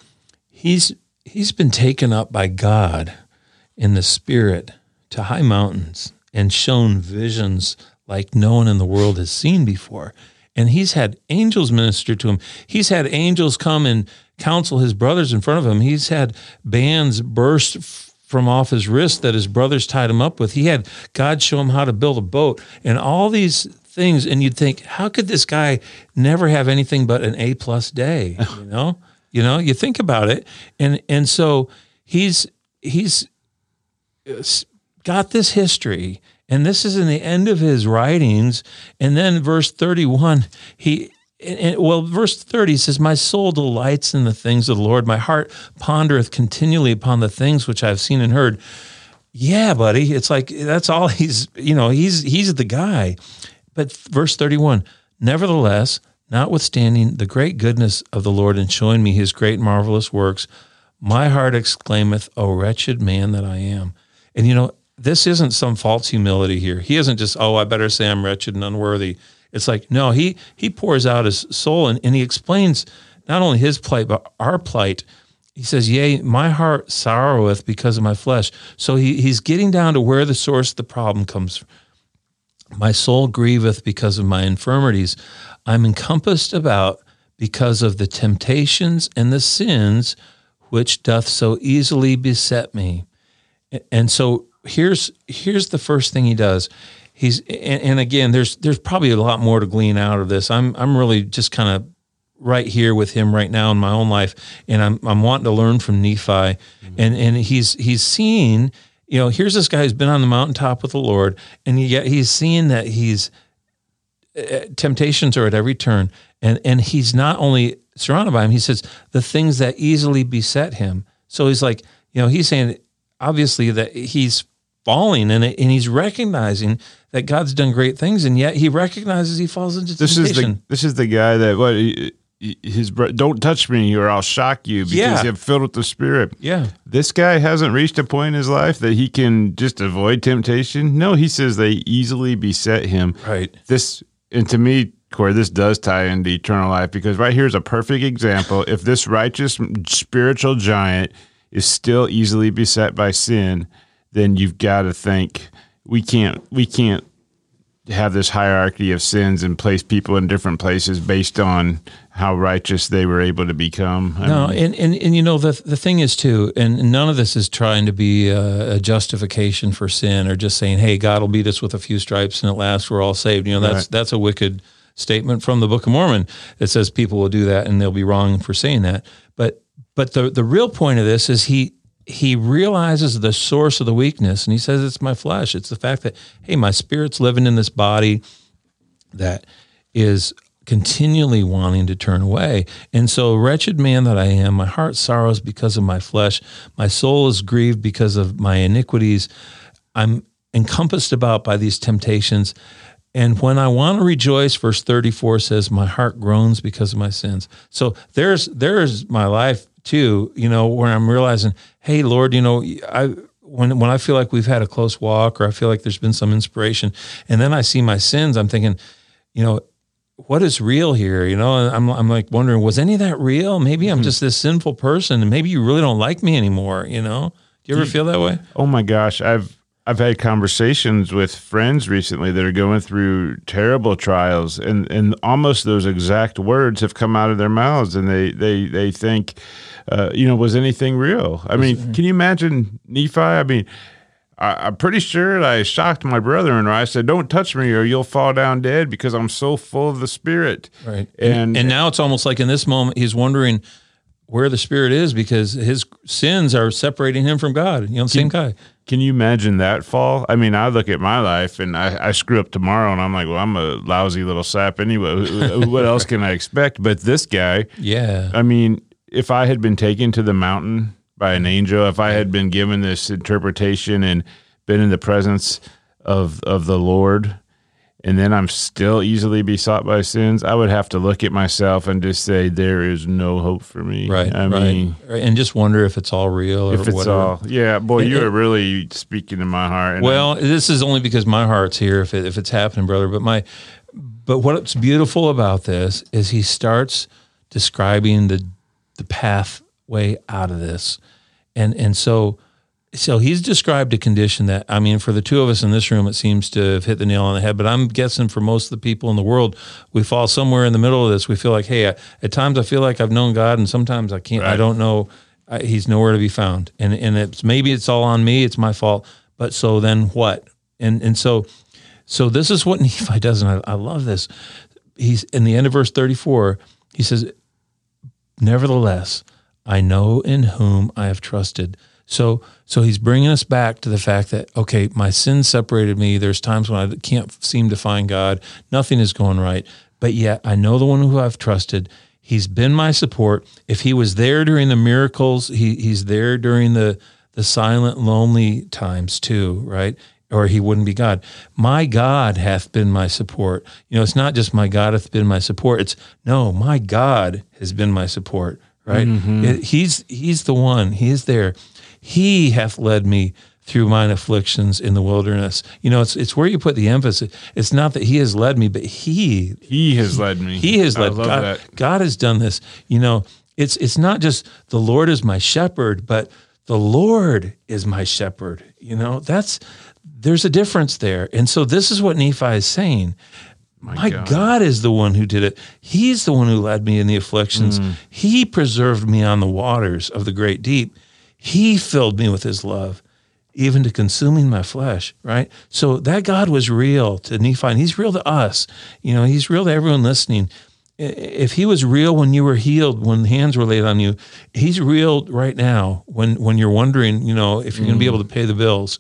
he's he's been taken up by God in the spirit to high mountains and shown visions like no one in the world has seen before. And he's had angels minister to him. He's had angels come and counsel his brothers in front of him. He's had bands burst from off his wrist that his brothers tied him up with. He had god show him how to build a boat. And all these things, and you'd think, how could this guy never have anything but an A plus day? You know, you know, you think about it, and and so he's he's uh, got this history, and this is in the end of his writings, and then verse thirty one, he. And, well, verse 30 says, My soul delights in the things of the Lord. My heart pondereth continually upon the things which I've seen and heard. Yeah, buddy. It's like that's all he's, you know, he's he's the guy. But verse 31 Nevertheless, notwithstanding the great goodness of the Lord in showing me his great marvelous works, my heart exclaimeth, O wretched man that I am. And you know, this isn't some false humility here. He isn't just, oh, I better say I'm wretched and unworthy. It's like, no, he he pours out his soul and, and he explains not only his plight, but our plight. He says, Yea, my heart sorroweth because of my flesh. So he, he's getting down to where the source of the problem comes My soul grieveth because of my infirmities. I'm encompassed about because of the temptations and the sins which doth so easily beset me. And so here's here's the first thing he does. He's and, and again, there's there's probably a lot more to glean out of this. I'm I'm really just kind of right here with him right now in my own life, and I'm I'm wanting to learn from Nephi, mm-hmm. and and he's he's seeing, you know, here's this guy who's been on the mountaintop with the Lord, and yet he's seeing that he's uh, temptations are at every turn, and and he's not only surrounded by him, he says the things that easily beset him. So he's like, you know, he's saying obviously that he's falling in it, and he's recognizing that God's done great things, and yet he recognizes he falls into this temptation. is the this is the guy that what his don't touch me or I'll shock you because yeah. I'm filled with the Spirit. Yeah, this guy hasn't reached a point in his life that he can just avoid temptation. No, he says they easily beset him. Right. This and to me, Corey, this does tie into eternal life because right here is a perfect example. If this righteous spiritual giant is still easily beset by sin, then you've got to think we can't we can't have this hierarchy of sins and place people in different places based on how righteous they were able to become. I no, mean, and, and and you know the the thing is too, and none of this is trying to be a, a, justification for sin or just saying, "Hey, God will beat us with a few stripes, and at last we're all saved." You know, that's right. that's a wicked statement from the Book of Mormon that says people will do that and they'll be wrong for saying that. But but the the real point of this is he he realizes the source of the weakness and he says it's my flesh. It's the fact that hey my spirit's living in this body that is continually wanting to turn away. And so wretched man that i am my heart sorrows because of my flesh. My soul is grieved because of my iniquities. I'm encompassed about by these temptations. And when I want to rejoice, verse 34 says, My heart groans because of my sins. So there's there's my life too, you know, where I'm realizing, hey, Lord, you know, I when when I feel like we've had a close walk or I feel like there's been some inspiration, and then I see my sins, I'm thinking, you know, what is real here? You know, I'm I'm like wondering, was any of that real? Maybe I'm mm-hmm. just this sinful person, and maybe you really don't like me anymore. You know, do you ever feel that way? Oh my gosh, I've I've had conversations with friends recently that are going through terrible trials, and, and almost those exact words have come out of their mouths, and they they they think, uh, you know, was anything real? I mean, can you imagine Nephi? I mean. I, am pretty sure I shocked my brother-in-law. I said, "Don't touch me, or you'll fall down dead," because I'm so full of the Spirit. Right, and and now it's almost like in this moment he's wondering where the Spirit is because his sins are separating him from God. You know, the same guy. Can you imagine that fall? I mean, I look at my life and I, I screw up tomorrow and I'm like, well, I'm a lousy little sap anyway. what else can I expect? But this guy, yeah. I mean, if I had been taken to the mountain by an angel, if I had been given this interpretation and been in the presence of of the Lord, and then I'm still easily besought by sins, I would have to look at myself and just say there is no hope for me. Right. I right. mean, and just wonder if it's all real. if it's whatever. all, yeah, boy, you are really speaking to my heart. well, I'm, this is only because my heart's here. If it, if it's happening, brother, but my, but what's beautiful about this is he starts describing the the pathway out of this, and and so so he's described a condition that I mean, for the two of us in this room, it seems to have hit the nail on the head. But I'm guessing for most of the people in the world, we fall somewhere in the middle of this. We feel like, hey, I, at times I feel like I've known God, and sometimes I can't. Right. I don't know. I, he's nowhere to be found, and and it's maybe it's all on me. It's my fault. But so then what? And and so so this is what Nephi does, and I, I love this. He's in the end of verse 34. He says, "Nevertheless, I know in whom I have trusted." So, so he's bringing us back to the fact that okay, my sin separated me. There's times when I can't seem to find God. Nothing is going right, but yet I know the one who I've trusted. He's been my support. If he was there during the miracles, he, he's there during the the silent, lonely times too, right? Or he wouldn't be God. My God hath been my support. You know, it's not just my God hath been my support. It's no, my God has been my support. Right? Mm-hmm. It, he's he's the one. He is there. He hath led me through mine afflictions in the wilderness. You know, it's it's where you put the emphasis. It's not that he has led me, but he he has led me. He has led. God, that. God has done this. You know, it's it's not just the Lord is my shepherd, but the Lord is my shepherd. You know, that's there's a difference there. And so this is what Nephi is saying. My, My God. God. is the one who did it. He's the one who led me in the afflictions. Mm. He preserved me on the waters of the great deep. He filled me with his love, even to consuming my flesh, right? So that God was real to Nephi, and he's real to us. You know, he's real to everyone listening. If he was real when you were healed, when hands were laid on you, he's real right now when when you're wondering, you know, if you're mm. going to be able to pay the bills.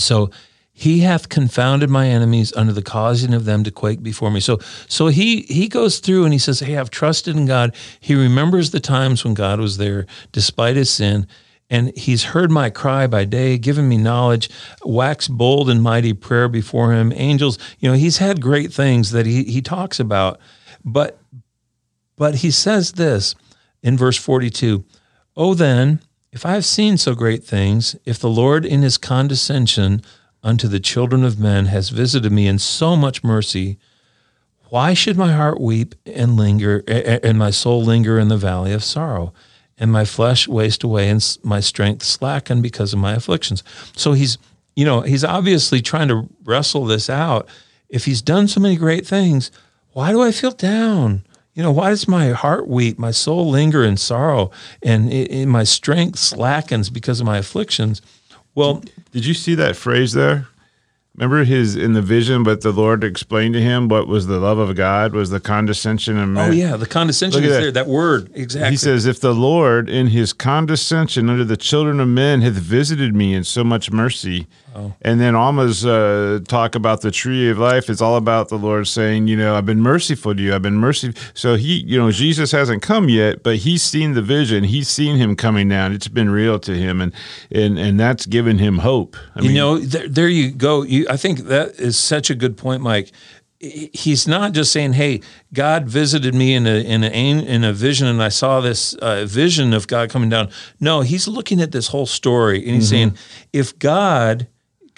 So he hath confounded my enemies under the causing of them to quake before me. So so he he goes through and he says, Hey, I've trusted in God. He remembers the times when God was there despite his sin. And he's heard my cry by day, given me knowledge, wax bold and mighty prayer before him. Angels, you know, he's had great things that he, he talks about. But but he says this in verse 42 Oh, then, if I have seen so great things, if the Lord in his condescension unto the children of men has visited me in so much mercy, why should my heart weep and linger, and my soul linger in the valley of sorrow, and my flesh waste away, and my strength slacken because of my afflictions? So he's, you know, he's obviously trying to wrestle this out. If he's done so many great things, why do I feel down? You know, why does my heart weep, my soul linger in sorrow, and it, it, my strength slackens because of my afflictions? Well, did you see that phrase there? Remember his in the vision, but the Lord explained to him what was the love of God was the condescension of oh, man. Oh yeah, the condescension is that. there. That word exactly. He says, "If the Lord in His condescension unto the children of men hath visited me in so much mercy, Oh. And then Alma's uh, talk about the tree of life is all about the Lord saying, you know, I've been merciful to you. I've been merciful. So he, you know, Jesus hasn't come yet, but he's seen the vision. He's seen him coming down. It's been real to him, and and and that's given him hope. I you mean, know, there, there you go. You, I think that is such a good point, Mike he's not just saying, "Hey, God visited me in a in a in a vision, and I saw this uh, vision of God coming down." No, he's looking at this whole story, and he's mm-hmm. saying, "If God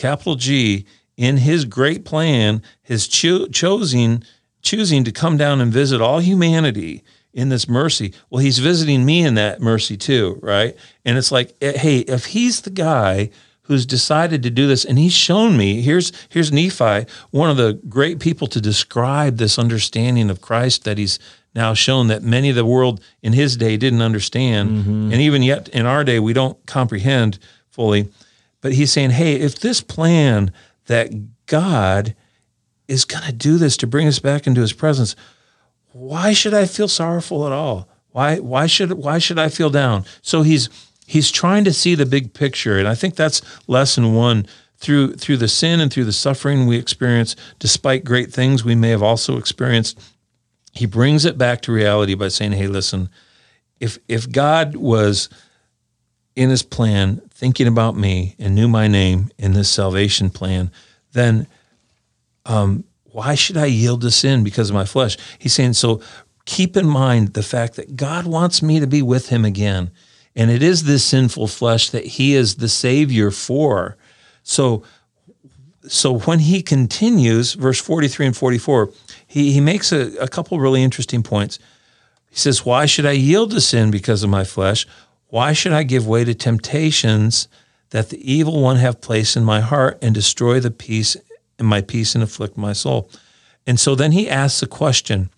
capital G, in his great plan, his cho- choosing, choosing to come down and visit all humanity in this mercy. Well, he's visiting me in that mercy too, right? And it's like, eh, hey, if he's the guy who's decided to do this and he's shown me here's here's nephi one of the great people to describe this understanding of christ that he's now shown that many of the world in his day didn't understand mm-hmm. and even yet in our day we don't comprehend fully but he's saying, hey, if this plan that God is going to do this to bring us back into his presence, why should I feel sorrowful at all? Why, why, should, why should I feel down? So he's, he's trying to see the big picture. And I think that's lesson one through, through the sin and through the suffering we experience, despite great things we may have also experienced. He brings it back to reality by saying, hey, listen, if, if God was in his plan thinking about me and knew my name in this salvation plan, then um, why should I yield to sin because of my flesh? He's saying, so keep in mind the fact that God wants me to be with him again. And it is this sinful flesh that he is the savior for. So, so when he continues, verse 43 and 44, he, he makes a, a couple really interesting points. He says, Why should I yield to sin because of my flesh? Why should I give way to temptations that the evil one have placed in my heart and destroy the peace and my peace and afflict my soul? And so then he asks the question,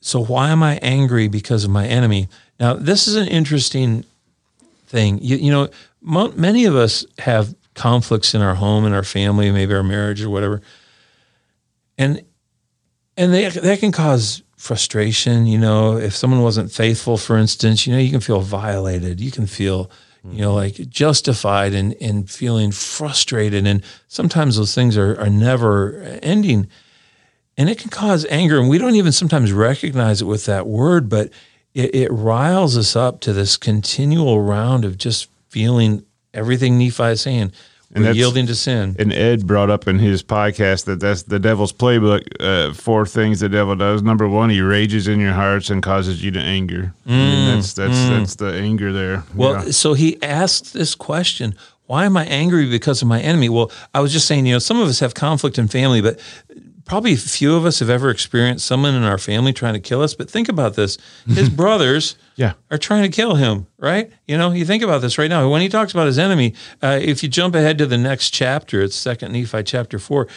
so why am I angry because of my enemy? Now, this is an interesting thing. You, you know, many of us have conflicts in our home and our family, maybe our marriage or whatever. And and they that can cause frustration. You know, if someone wasn't faithful, for instance, you know, you can feel violated. You can feel, you know, mm-hmm. like justified and, and feeling frustrated. And sometimes those things are, are never ending. And it can cause anger. And we don't even sometimes recognize it with that word, but it, it riles us up to this continual round of just feeling everything Nephi is saying and We're yielding to sin. And Ed brought up in his podcast that that's the devil's playbook. Uh, four things the devil does. Number one, he rages in your hearts and causes you to anger. Mm, I mean, mm, that's that's mm. that's the anger there. Well, yeah. so he asked this question. Why am I angry because of my enemy? Well, I was just saying, you know, some of us have conflict in family, but probably few of us have ever experienced someone in our family trying to kill us. But think about this: his brothers Yeah. are trying to kill him, right? You know, you think about this right now. When he talks about his enemy, uh, if you jump ahead to the next chapter, it's Second Nephi chapter four.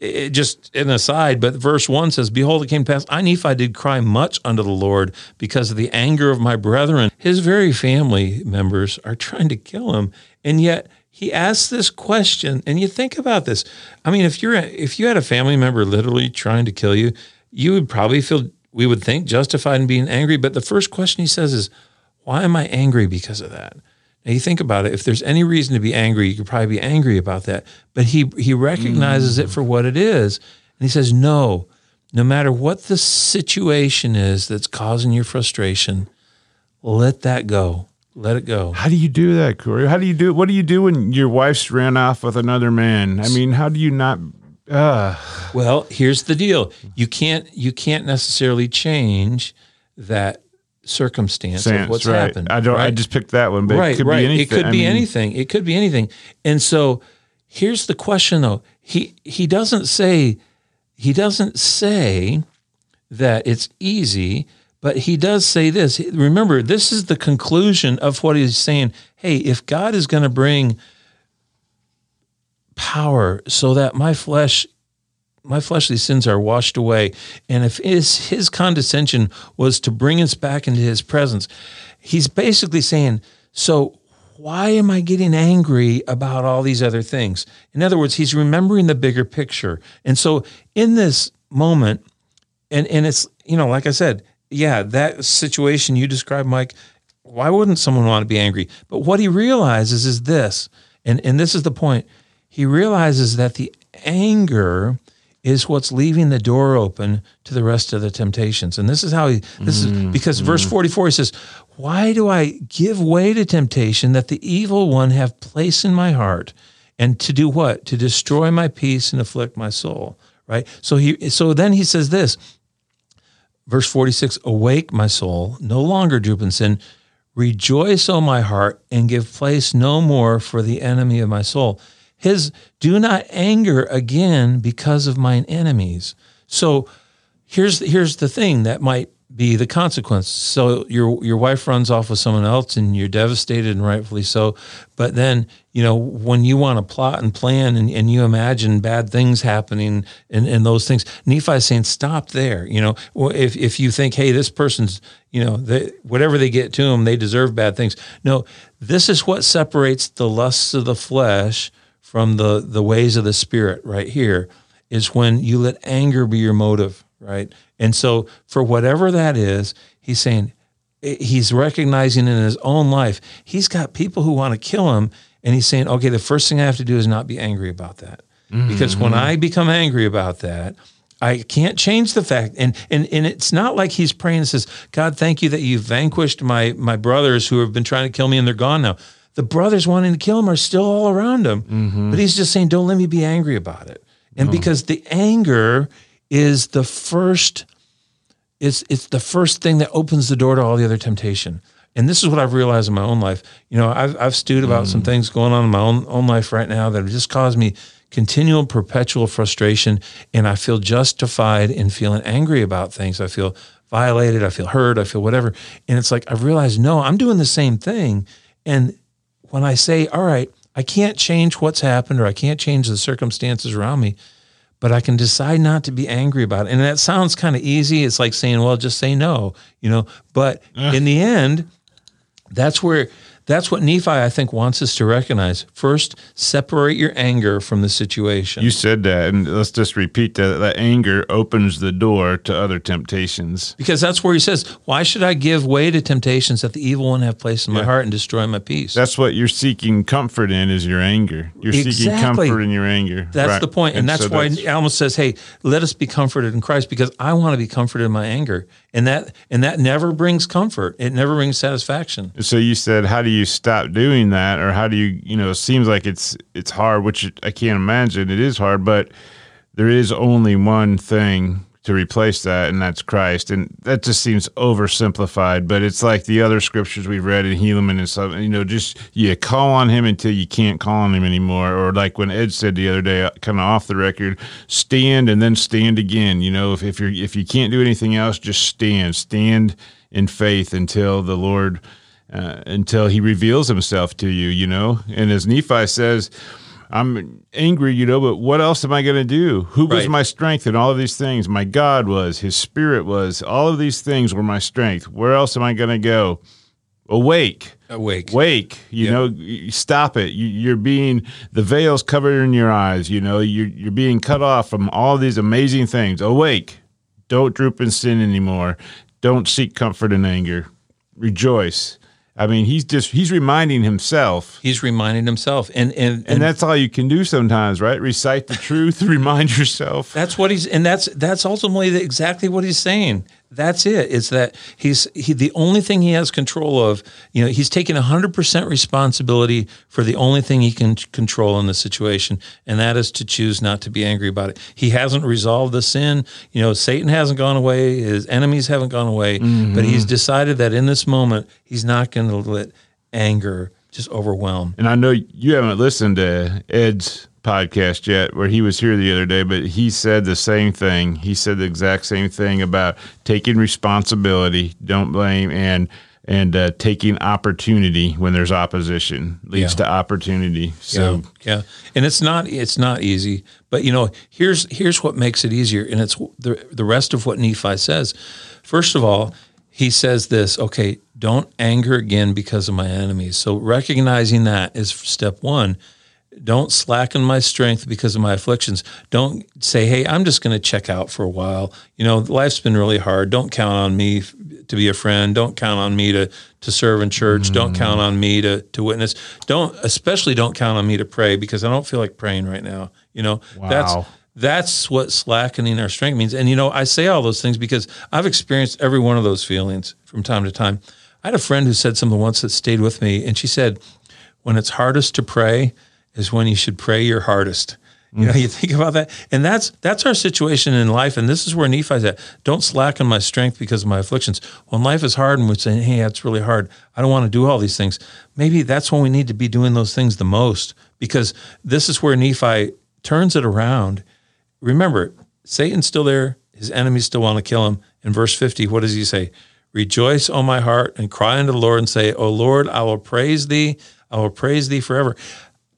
It just an aside, but verse one says, "Behold, it came to pass I Nephi did cry much unto the Lord because of the anger of my brethren." His very family members are trying to kill him, and yet he asks this question. And you think about this. I mean, if you're if you had a family member literally trying to kill you, you would probably feel we would think justified in being angry. But the first question he says is, why am I angry because of that? Now you think about it. If there's any reason to be angry, you could probably be angry about that. But he he recognizes it mm. for what it is, and he says, "No, no matter what the situation is that's causing your frustration, let that go. Let it go." How do you do that, Corey? How do you do? What do you do when your wife's ran off with another man? I mean, how do you not? Uh, Well, here's the deal: you can't you can't necessarily change that circumstance of what's right. happened. I don't. I just picked that one, but right, it could right. be anything. It could I be mean, anything. It could be anything. And so here's the question though. He he doesn't say he doesn't say that it's easy, but he does say this. Remember, this is the conclusion of what he's saying. Hey, if God is going to bring power so that my flesh my fleshly sins are washed away. And if his, his condescension was to bring us back into his presence, he's basically saying, So why am I getting angry about all these other things? In other words, he's remembering the bigger picture. And so in this moment, and, and it's, you know, like I said, yeah, that situation you described, Mike, why wouldn't someone want to be angry? But what he realizes is this, and, and this is the point. He realizes that the anger is what's leaving the door open to the rest of the temptations. And this is how he, this is mm, because mm. verse 44 he says, Why do I give way to temptation that the evil one have place in my heart? And to do what? To destroy my peace and afflict my soul. Right? So he so then he says this, verse 46 awake my soul no longer droop in sin. Rejoice o my heart and give place no more for the enemy of my soul. His do not anger again because of mine enemies. So here's here's the thing that might be the consequence. So your your wife runs off with someone else and you're devastated and rightfully so. But then you know when you want to plot and plan and, and you imagine bad things happening and, and those things nephi is saying stop there you know? If, if you think hey this person's you know they, whatever they get to them they deserve bad things. No this is what separates the lusts of the flesh from the the ways of the spirit right here is when you let anger be your motive right and so for whatever that is he's saying eh, he's recognizing in his own life he's got people who want to kill him and he's saying okay the first thing i have to do is not be angry about that. Mm-hmm. Because when i become angry about that I can't change the fact, and and and it's not like he's praying and says, "God, thank you that you vanquished my my brothers who have been trying to kill me, and they're gone now." The brothers wanting to kill him are still all around him, mm-hmm. but he's just saying, "Don't let me be angry about it." And mm-hmm. because the anger is the first it's it's the first thing that opens the door to all the other temptation. And this is what I've realized in my own life. You know, I've I've stewed about some mm. things going on in my own own life right now that have just caused me continual perpetual frustration and I feel justified in feeling angry about things. I feel violated, I feel hurt, I feel whatever. And it's like I've realized no, I'm doing the same thing. And when I say, all right, I can't change what's happened or I can't change the circumstances around me, but I can decide not to be angry about it. And that sounds kind of easy. It's like saying, well, just say no, you know. But in the end, that's where that's what Nephi I think wants us to recognize. First, separate your anger from the situation. You said that, and let's just repeat that. That anger opens the door to other temptations. because that's where he says, Why should I give way to temptations that the evil one have placed in my heart and destroy my peace? That's what you're seeking comfort in is your anger. You're seeking comfort in your anger. That's Right. the point. And, that's so why Alma says, Hey, let us be comforted in Christ because I want to be comforted in my anger. And that and that never brings comfort. It never brings satisfaction. So you said, how do you stop doing that, or how do you, you know, it seems like it's it's hard, which I can't imagine. It is hard, but there is only one thing to replace that, and that's Christ. And that just seems oversimplified, but it's like the other scriptures we've read in Helaman and stuff. You know, just you call on Him until you can't call on Him anymore, or like when Ed said the other day, kind of off the record, stand and then stand again. You know, if, if you're if you can't do anything else, just stand, stand in faith until the Lord, uh, until He reveals Himself to you. You know, and as Nephi says I'm angry, you know, but what else am I going to do? Who was my strength in all of these things? My God was, His Spirit was, all of these things were my strength. Where else am I going to go? Awake. Awake. Wake, you Yep. know, stop it. You, you're being the veils covered in your eyes. You know, you're you're being cut off from all these amazing things. Awake, don't droop in sin anymore. Don't seek comfort in anger. Rejoice. I mean, he's just he's reminding himself He's reminding himself, and and and that's all you can do sometimes, right? Recite the truth, remind yourself. That's what he's, and that's that's ultimately the, exactly what he's saying. That's it. It's that he's he the only thing he has control of. You know, he's taking hundred percent responsibility for the only thing he can control in the situation, and that is to choose not to be angry about it. He hasn't resolved the sin. You know, Satan hasn't gone away. His enemies haven't gone away, mm-hmm. but he's decided that in this moment he's not going to let anger just overwhelm. And I know you haven't listened to Ed's podcast yet, where he was here the other day, but he said the same thing. He said the exact same thing about taking responsibility, don't blame, and and uh, taking opportunity when there's opposition leads Yeah. to opportunity. So yeah, yeah, and it's not it's not easy, but you know here's here's what makes it easier, and it's the the rest of what Nephi says. First of all, he says this: okay, don't anger again because of my enemies. So recognizing that is step one. Don't slacken my strength because of my afflictions. Don't say, "Hey, I'm just going to check out for a while." You know, life's been really hard. Don't count on me to be a friend. Don't count on me to to serve in church. Don't mm. count on me to to witness. Don't especially don't count on me to pray because I don't feel like praying right now. You know, that's that's what slackening our strength means. And you know, I say all those things because I've experienced every one of those feelings from time to time. I had a friend who said something once that stayed with me, and she said, "When it's hardest to pray, is when you should pray your hardest." You know, you think about that, and that's that's our situation in life, and this is where Nephi's at. Don't slacken my strength because of my afflictions. When life is hard, and we're saying, "Hey, that's really hard. I don't want to do all these things." Maybe that's when we need to be doing those things the most, because this is where Nephi turns it around remember, Satan's still there. His enemies still want to kill him. In verse 50, what does he say? Rejoice, O my heart, and cry unto the Lord and say, O Lord, I will praise thee. I will praise thee forever.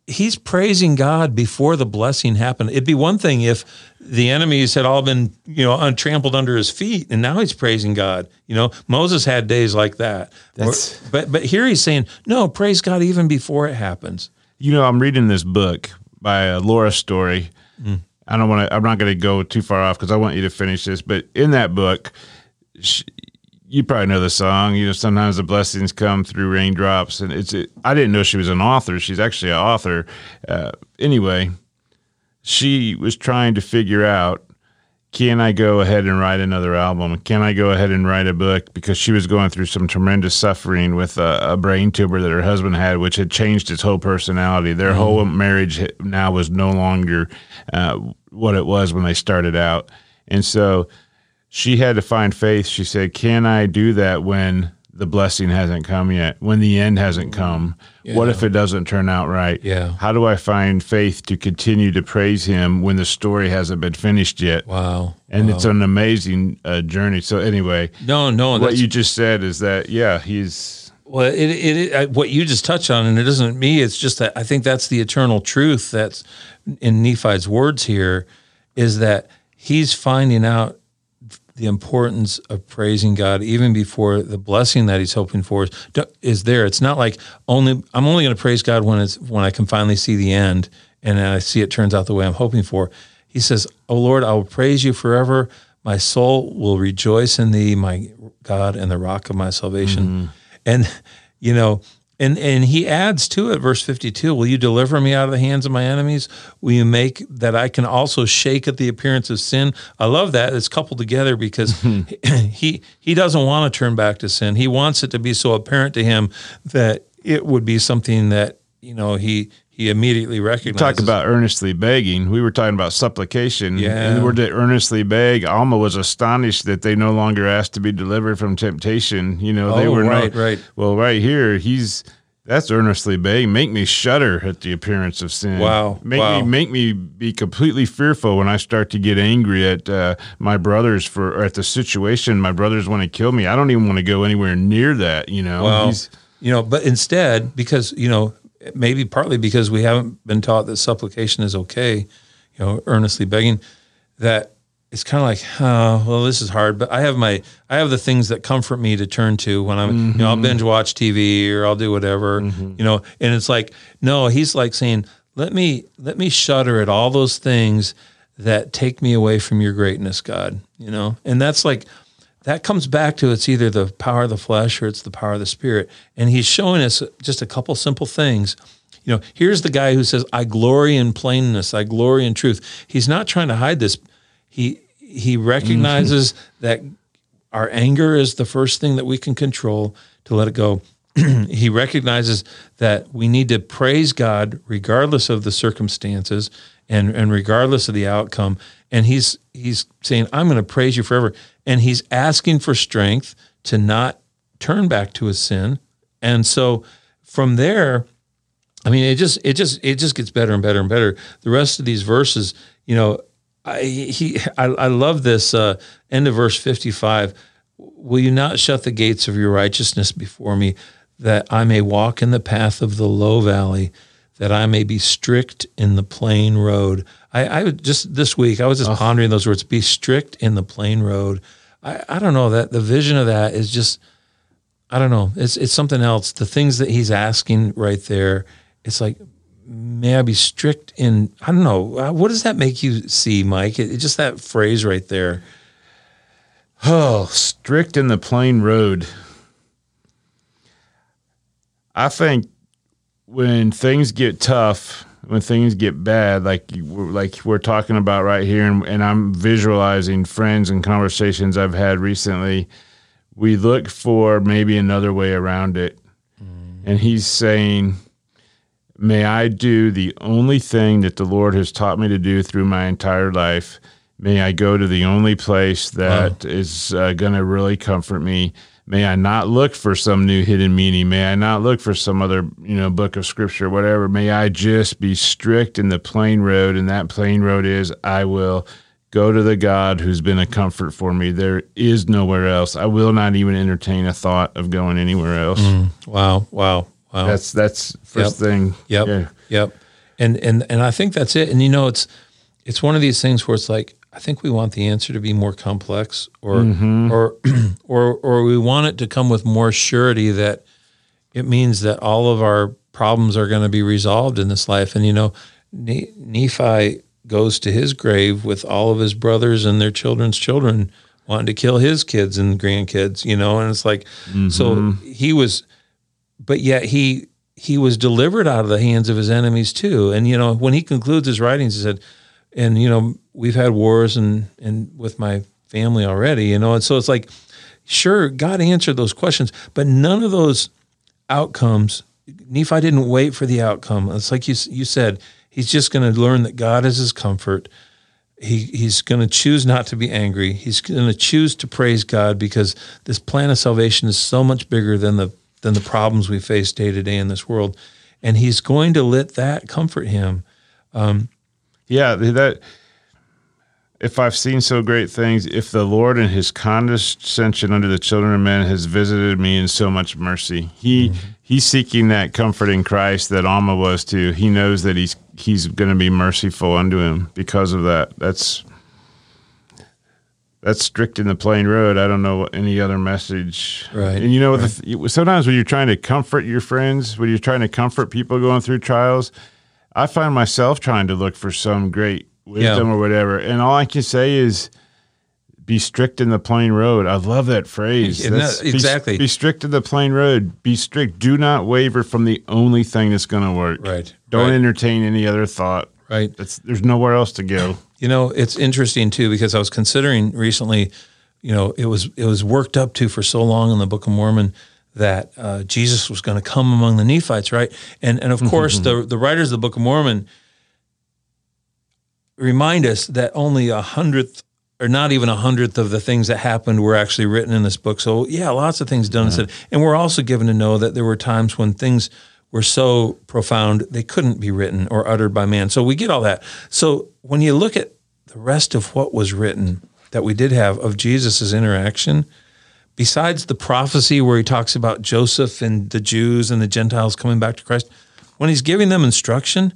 He's praising God before the blessing happened. It'd be one thing if the enemies had all been, you know, untrampled under his feet, and now he's praising God. You know, Moses had days like that. That's- but but here he's saying, no, praise God even before it happens. You know, I'm reading this book by uh, Laura Story. I don't want to. I'm not going to go too far off because I want you to finish this. But in that book, she, you probably know the song. You know, sometimes the blessings come through raindrops, and it's. It, I didn't know she was an author. She's actually an author. Uh, anyway, she was trying to figure out can I go ahead and write another album? Can I go ahead and write a book? Because she was going through some tremendous suffering with a, a brain tumor that her husband had, which had changed his whole personality. Their whole marriage now was no longer uh, what it was when they started out. And so she had to find faith. She said, Can I do that when the blessing hasn't come yet, when the end hasn't come? What if it doesn't turn out right? Yeah. How do I find faith to continue to praise him when the story hasn't been finished yet? Wow. and it's an amazing uh, journey. So anyway, No, no, what you just said is that yeah, he's Well, it, it, it what you just touched on, and it isn't me. It's just that I think that's the eternal truth that's in Nephi's words here, is that he's finding out the importance of praising God even before the blessing that he's hoping for is, is there. It's not like only I'm only going to praise God when it's when I can finally see the end and I see it turns out the way I'm hoping for. He says, "Oh Lord, I will praise you forever. My soul will rejoice in Thee, my God and the rock of my salvation." Mm-hmm. And you know, and and he adds to it, verse fifty-two: Will you deliver me out of the hands of my enemies? Will you make that I can also shake at the appearance of sin? I love that it's coupled together because he he doesn't want to turn back to sin. He wants it to be so apparent to him that it would be something that you know he he immediately recognizes. Talk about earnestly begging. We were talking about supplication. Yeah. And we're to earnestly beg. Alma was astonished that they no longer asked to be delivered from temptation. You know, they Oh, were right, no, right. Well, right here, he's that's earnestly begging. Make me shudder at the appearance of sin. Wow, Make wow. me make me be completely fearful when I start to get angry at uh, my brothers for or at the situation. My brothers want to kill me. I don't even want to go anywhere near that. You know. Well, He's- you know, but instead, because you know, maybe partly because we haven't been taught that supplication is okay, you know, earnestly begging, that it's kind of like, oh, well, this is hard. But I have my, I have the things that comfort me to turn to when I'm, you know, I'll mm-hmm. binge watch TV or I'll do whatever, mm-hmm. you know, and it's like, no, he's like saying, let me, let me shudder at all those things that take me away from your greatness, God, you know, and that's like that comes back to it's either the power of the flesh or it's the power of the spirit. And he's showing us just a couple simple things. You know, here's the guy who says, I glory in plainness, I glory in truth. He's not trying to hide this. He he recognizes mm-hmm. that our anger is the first thing that we can control to let it go. he recognizes that we need to praise God regardless of the circumstances and, and regardless of the outcome. And he's he's saying, I'm going to praise you forever. And he's asking for strength to not turn back to his sin. And so from there, I mean, it just it just it just gets better and better and better. The rest of these verses, you know, I he I, I love this uh, end of verse fifty five. Will you not shut the gates of your righteousness before me, that I may walk in the path of the low valley, that I may be strict in the plain road. I, I would just this week I was just pondering those words. Be strict in the plain road. I, I don't know that the vision of that is just I don't know. It's it's something else. The things that he's asking right there, it's like, may I be strict in? I don't know. Uh, What does that make you see, Mike? It, it just that phrase right there. Oh, strict in the plain road. I think when things get tough, when things get bad, like we're- like we're talking about right here, and, and I'm visualizing friends and conversations I've had recently, we look for maybe another way around it. And he's saying, May I do the only thing that the Lord has taught me to do through my entire life. May I go to the only place that is uh, going to really comfort me. May I not look for some new hidden meaning. May I not look for some other, you know, book of scripture, whatever. May I just be strict in the plain road, and that plain road is I will go to the God who's been a comfort for me. There is nowhere else. I will not even entertain a thought of going anywhere else. Mm. Wow, wow, wow. That's that's first Yep. thing. Yep. Yeah. Yep. And and and I think that's it. And you know, it's it's one of these things where it's like I think we want the answer to be more complex, or mm-hmm. or or or we want it to come with more surety that it means that all of our problems are going to be resolved in this life. And you know, Ne- Nephi goes to his grave with all of his brothers and their children's children wanting to kill his kids and grandkids. You know, and it's like so mm-hmm. he was but yet he he was delivered out of the hands of his enemies too. And you know, when he concludes his writings, he said, "And you know, we've had wars and and with my family already, you know." And so it's like, sure, God answered those questions, but none of those outcomes. Nephi didn't wait for the outcome. It's like you you said, he's just going to learn that God is his comfort. He, he's going to choose not to be angry. He's going to choose to praise God because this plan of salvation is so much bigger than the than the problems we face day to day in this world, and he's going to let that comfort him. Um, Yeah, that if I've seen so great things, if the Lord in his condescension unto the children of men has visited me in so much mercy, he mm-hmm. he's seeking that comfort in Christ that Alma was too. He knows that he's he's going to be merciful unto him because of that. That's that's strict in the plain road. I don't know any other message. Right, And you know, the th- sometimes when you're trying to comfort your friends, when you're trying to comfort people going through trials, I find myself trying to look for some great wisdom Yeah. or whatever. And all I can say is be strict in the plain road. I love that phrase. That- That's- be- exactly. Be, strict in the plain road. Be strict. Do not waver from the only thing that's going to work. Right, Don't right. entertain any other thought. Right. That's, there's nowhere else to go. You know, it's interesting too because I was considering recently. You know, it was it was worked up to for so long in the Book of Mormon that uh, Jesus was going to come among the Nephites, right? And and of course, the the writers of the Book of Mormon remind us that only a hundredth or not even a hundredth of the things that happened were actually written in this book. So yeah, lots of things done and said, and we're also given to know that there were times when things were so profound they couldn't be written or uttered by man. So we get all that. So when you look at the rest of what was written that we did have of Jesus's interaction, besides the prophecy where he talks about Joseph and the Jews and the Gentiles coming back to Christ, when he's giving them instruction,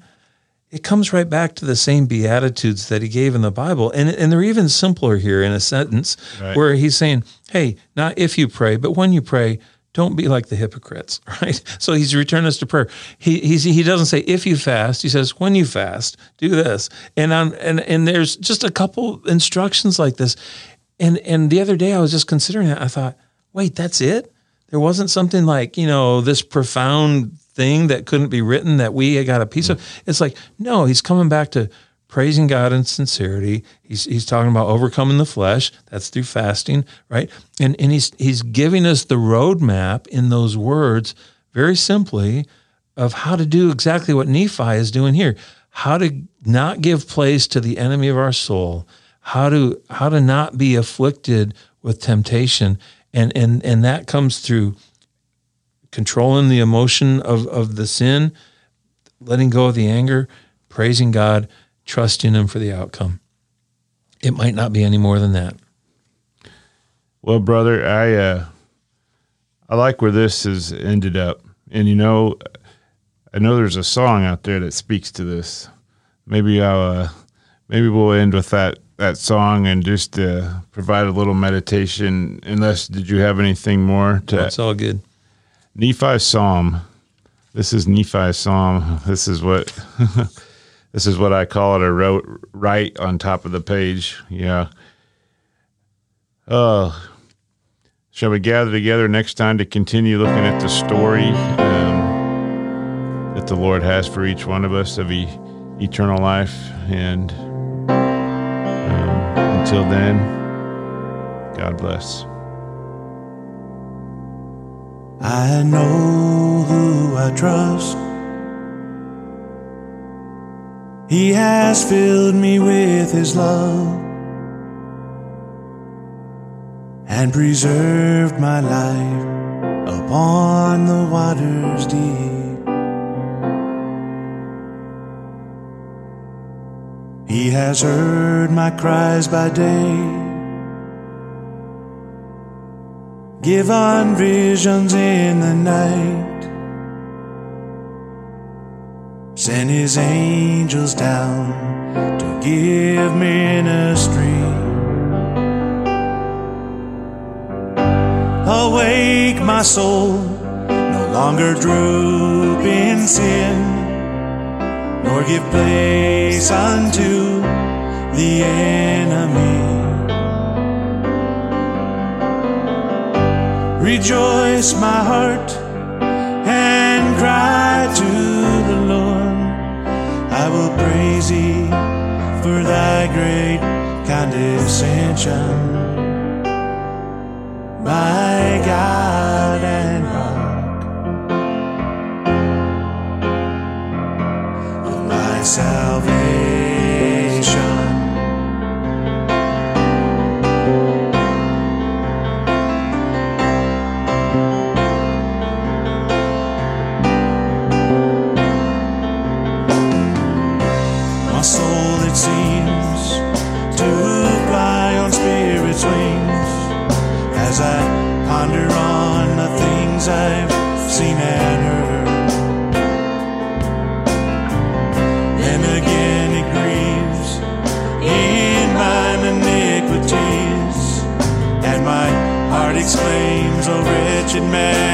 it comes right back to the same beatitudes that he gave in the Bible. And, and they're even simpler here in a sentence right. where he's saying, hey, not if you pray, but when you pray, don't be like the hypocrites, right? So he's returning us to prayer. He he's, he doesn't say if you fast. He says when you fast, do this. And on and and there's just a couple instructions like this. And and the other day I was just considering that. I thought, wait, that's it. There wasn't something like you know this profound thing that couldn't be written that we got a piece of. Mm. It's like no, he's coming back to praising God in sincerity. He's he's talking about overcoming the flesh. That's through fasting, right? And and he's he's giving us the roadmap in those words very simply of how to do exactly what Nephi is doing here. How to not give place to the enemy of our soul. How to how to not be afflicted with temptation. And and and that comes through controlling the emotion of, of the sin, letting go of the anger, praising God, trusting Him for the outcome. It might not be any more than that. Well, brother, I uh, I like where this has ended up, and you know, I know there's a song out there that speaks to this. Maybe I'll uh, maybe we'll end with that that song and just uh, provide a little meditation. Unless, did you have anything more to? That's all good. Nephi Psalm. This is Nephi Psalm. This is what this is what I call it. I wrote right on top of the page. Yeah. Uh, shall we gather together next time to continue looking at the story um, that the Lord has for each one of us of e- eternal life? And until then, God bless. I know who I trust. He has filled me with His love and preserved my life upon the waters deep. He has heard my cries by day Give on visions in the night. Send his angels down to give ministry. Awake, my soul, no longer droop in sin, nor give place unto the enemy. Rejoice, my heart, and cry to the Lord. I will praise thee for thy great condescension. My God man am I."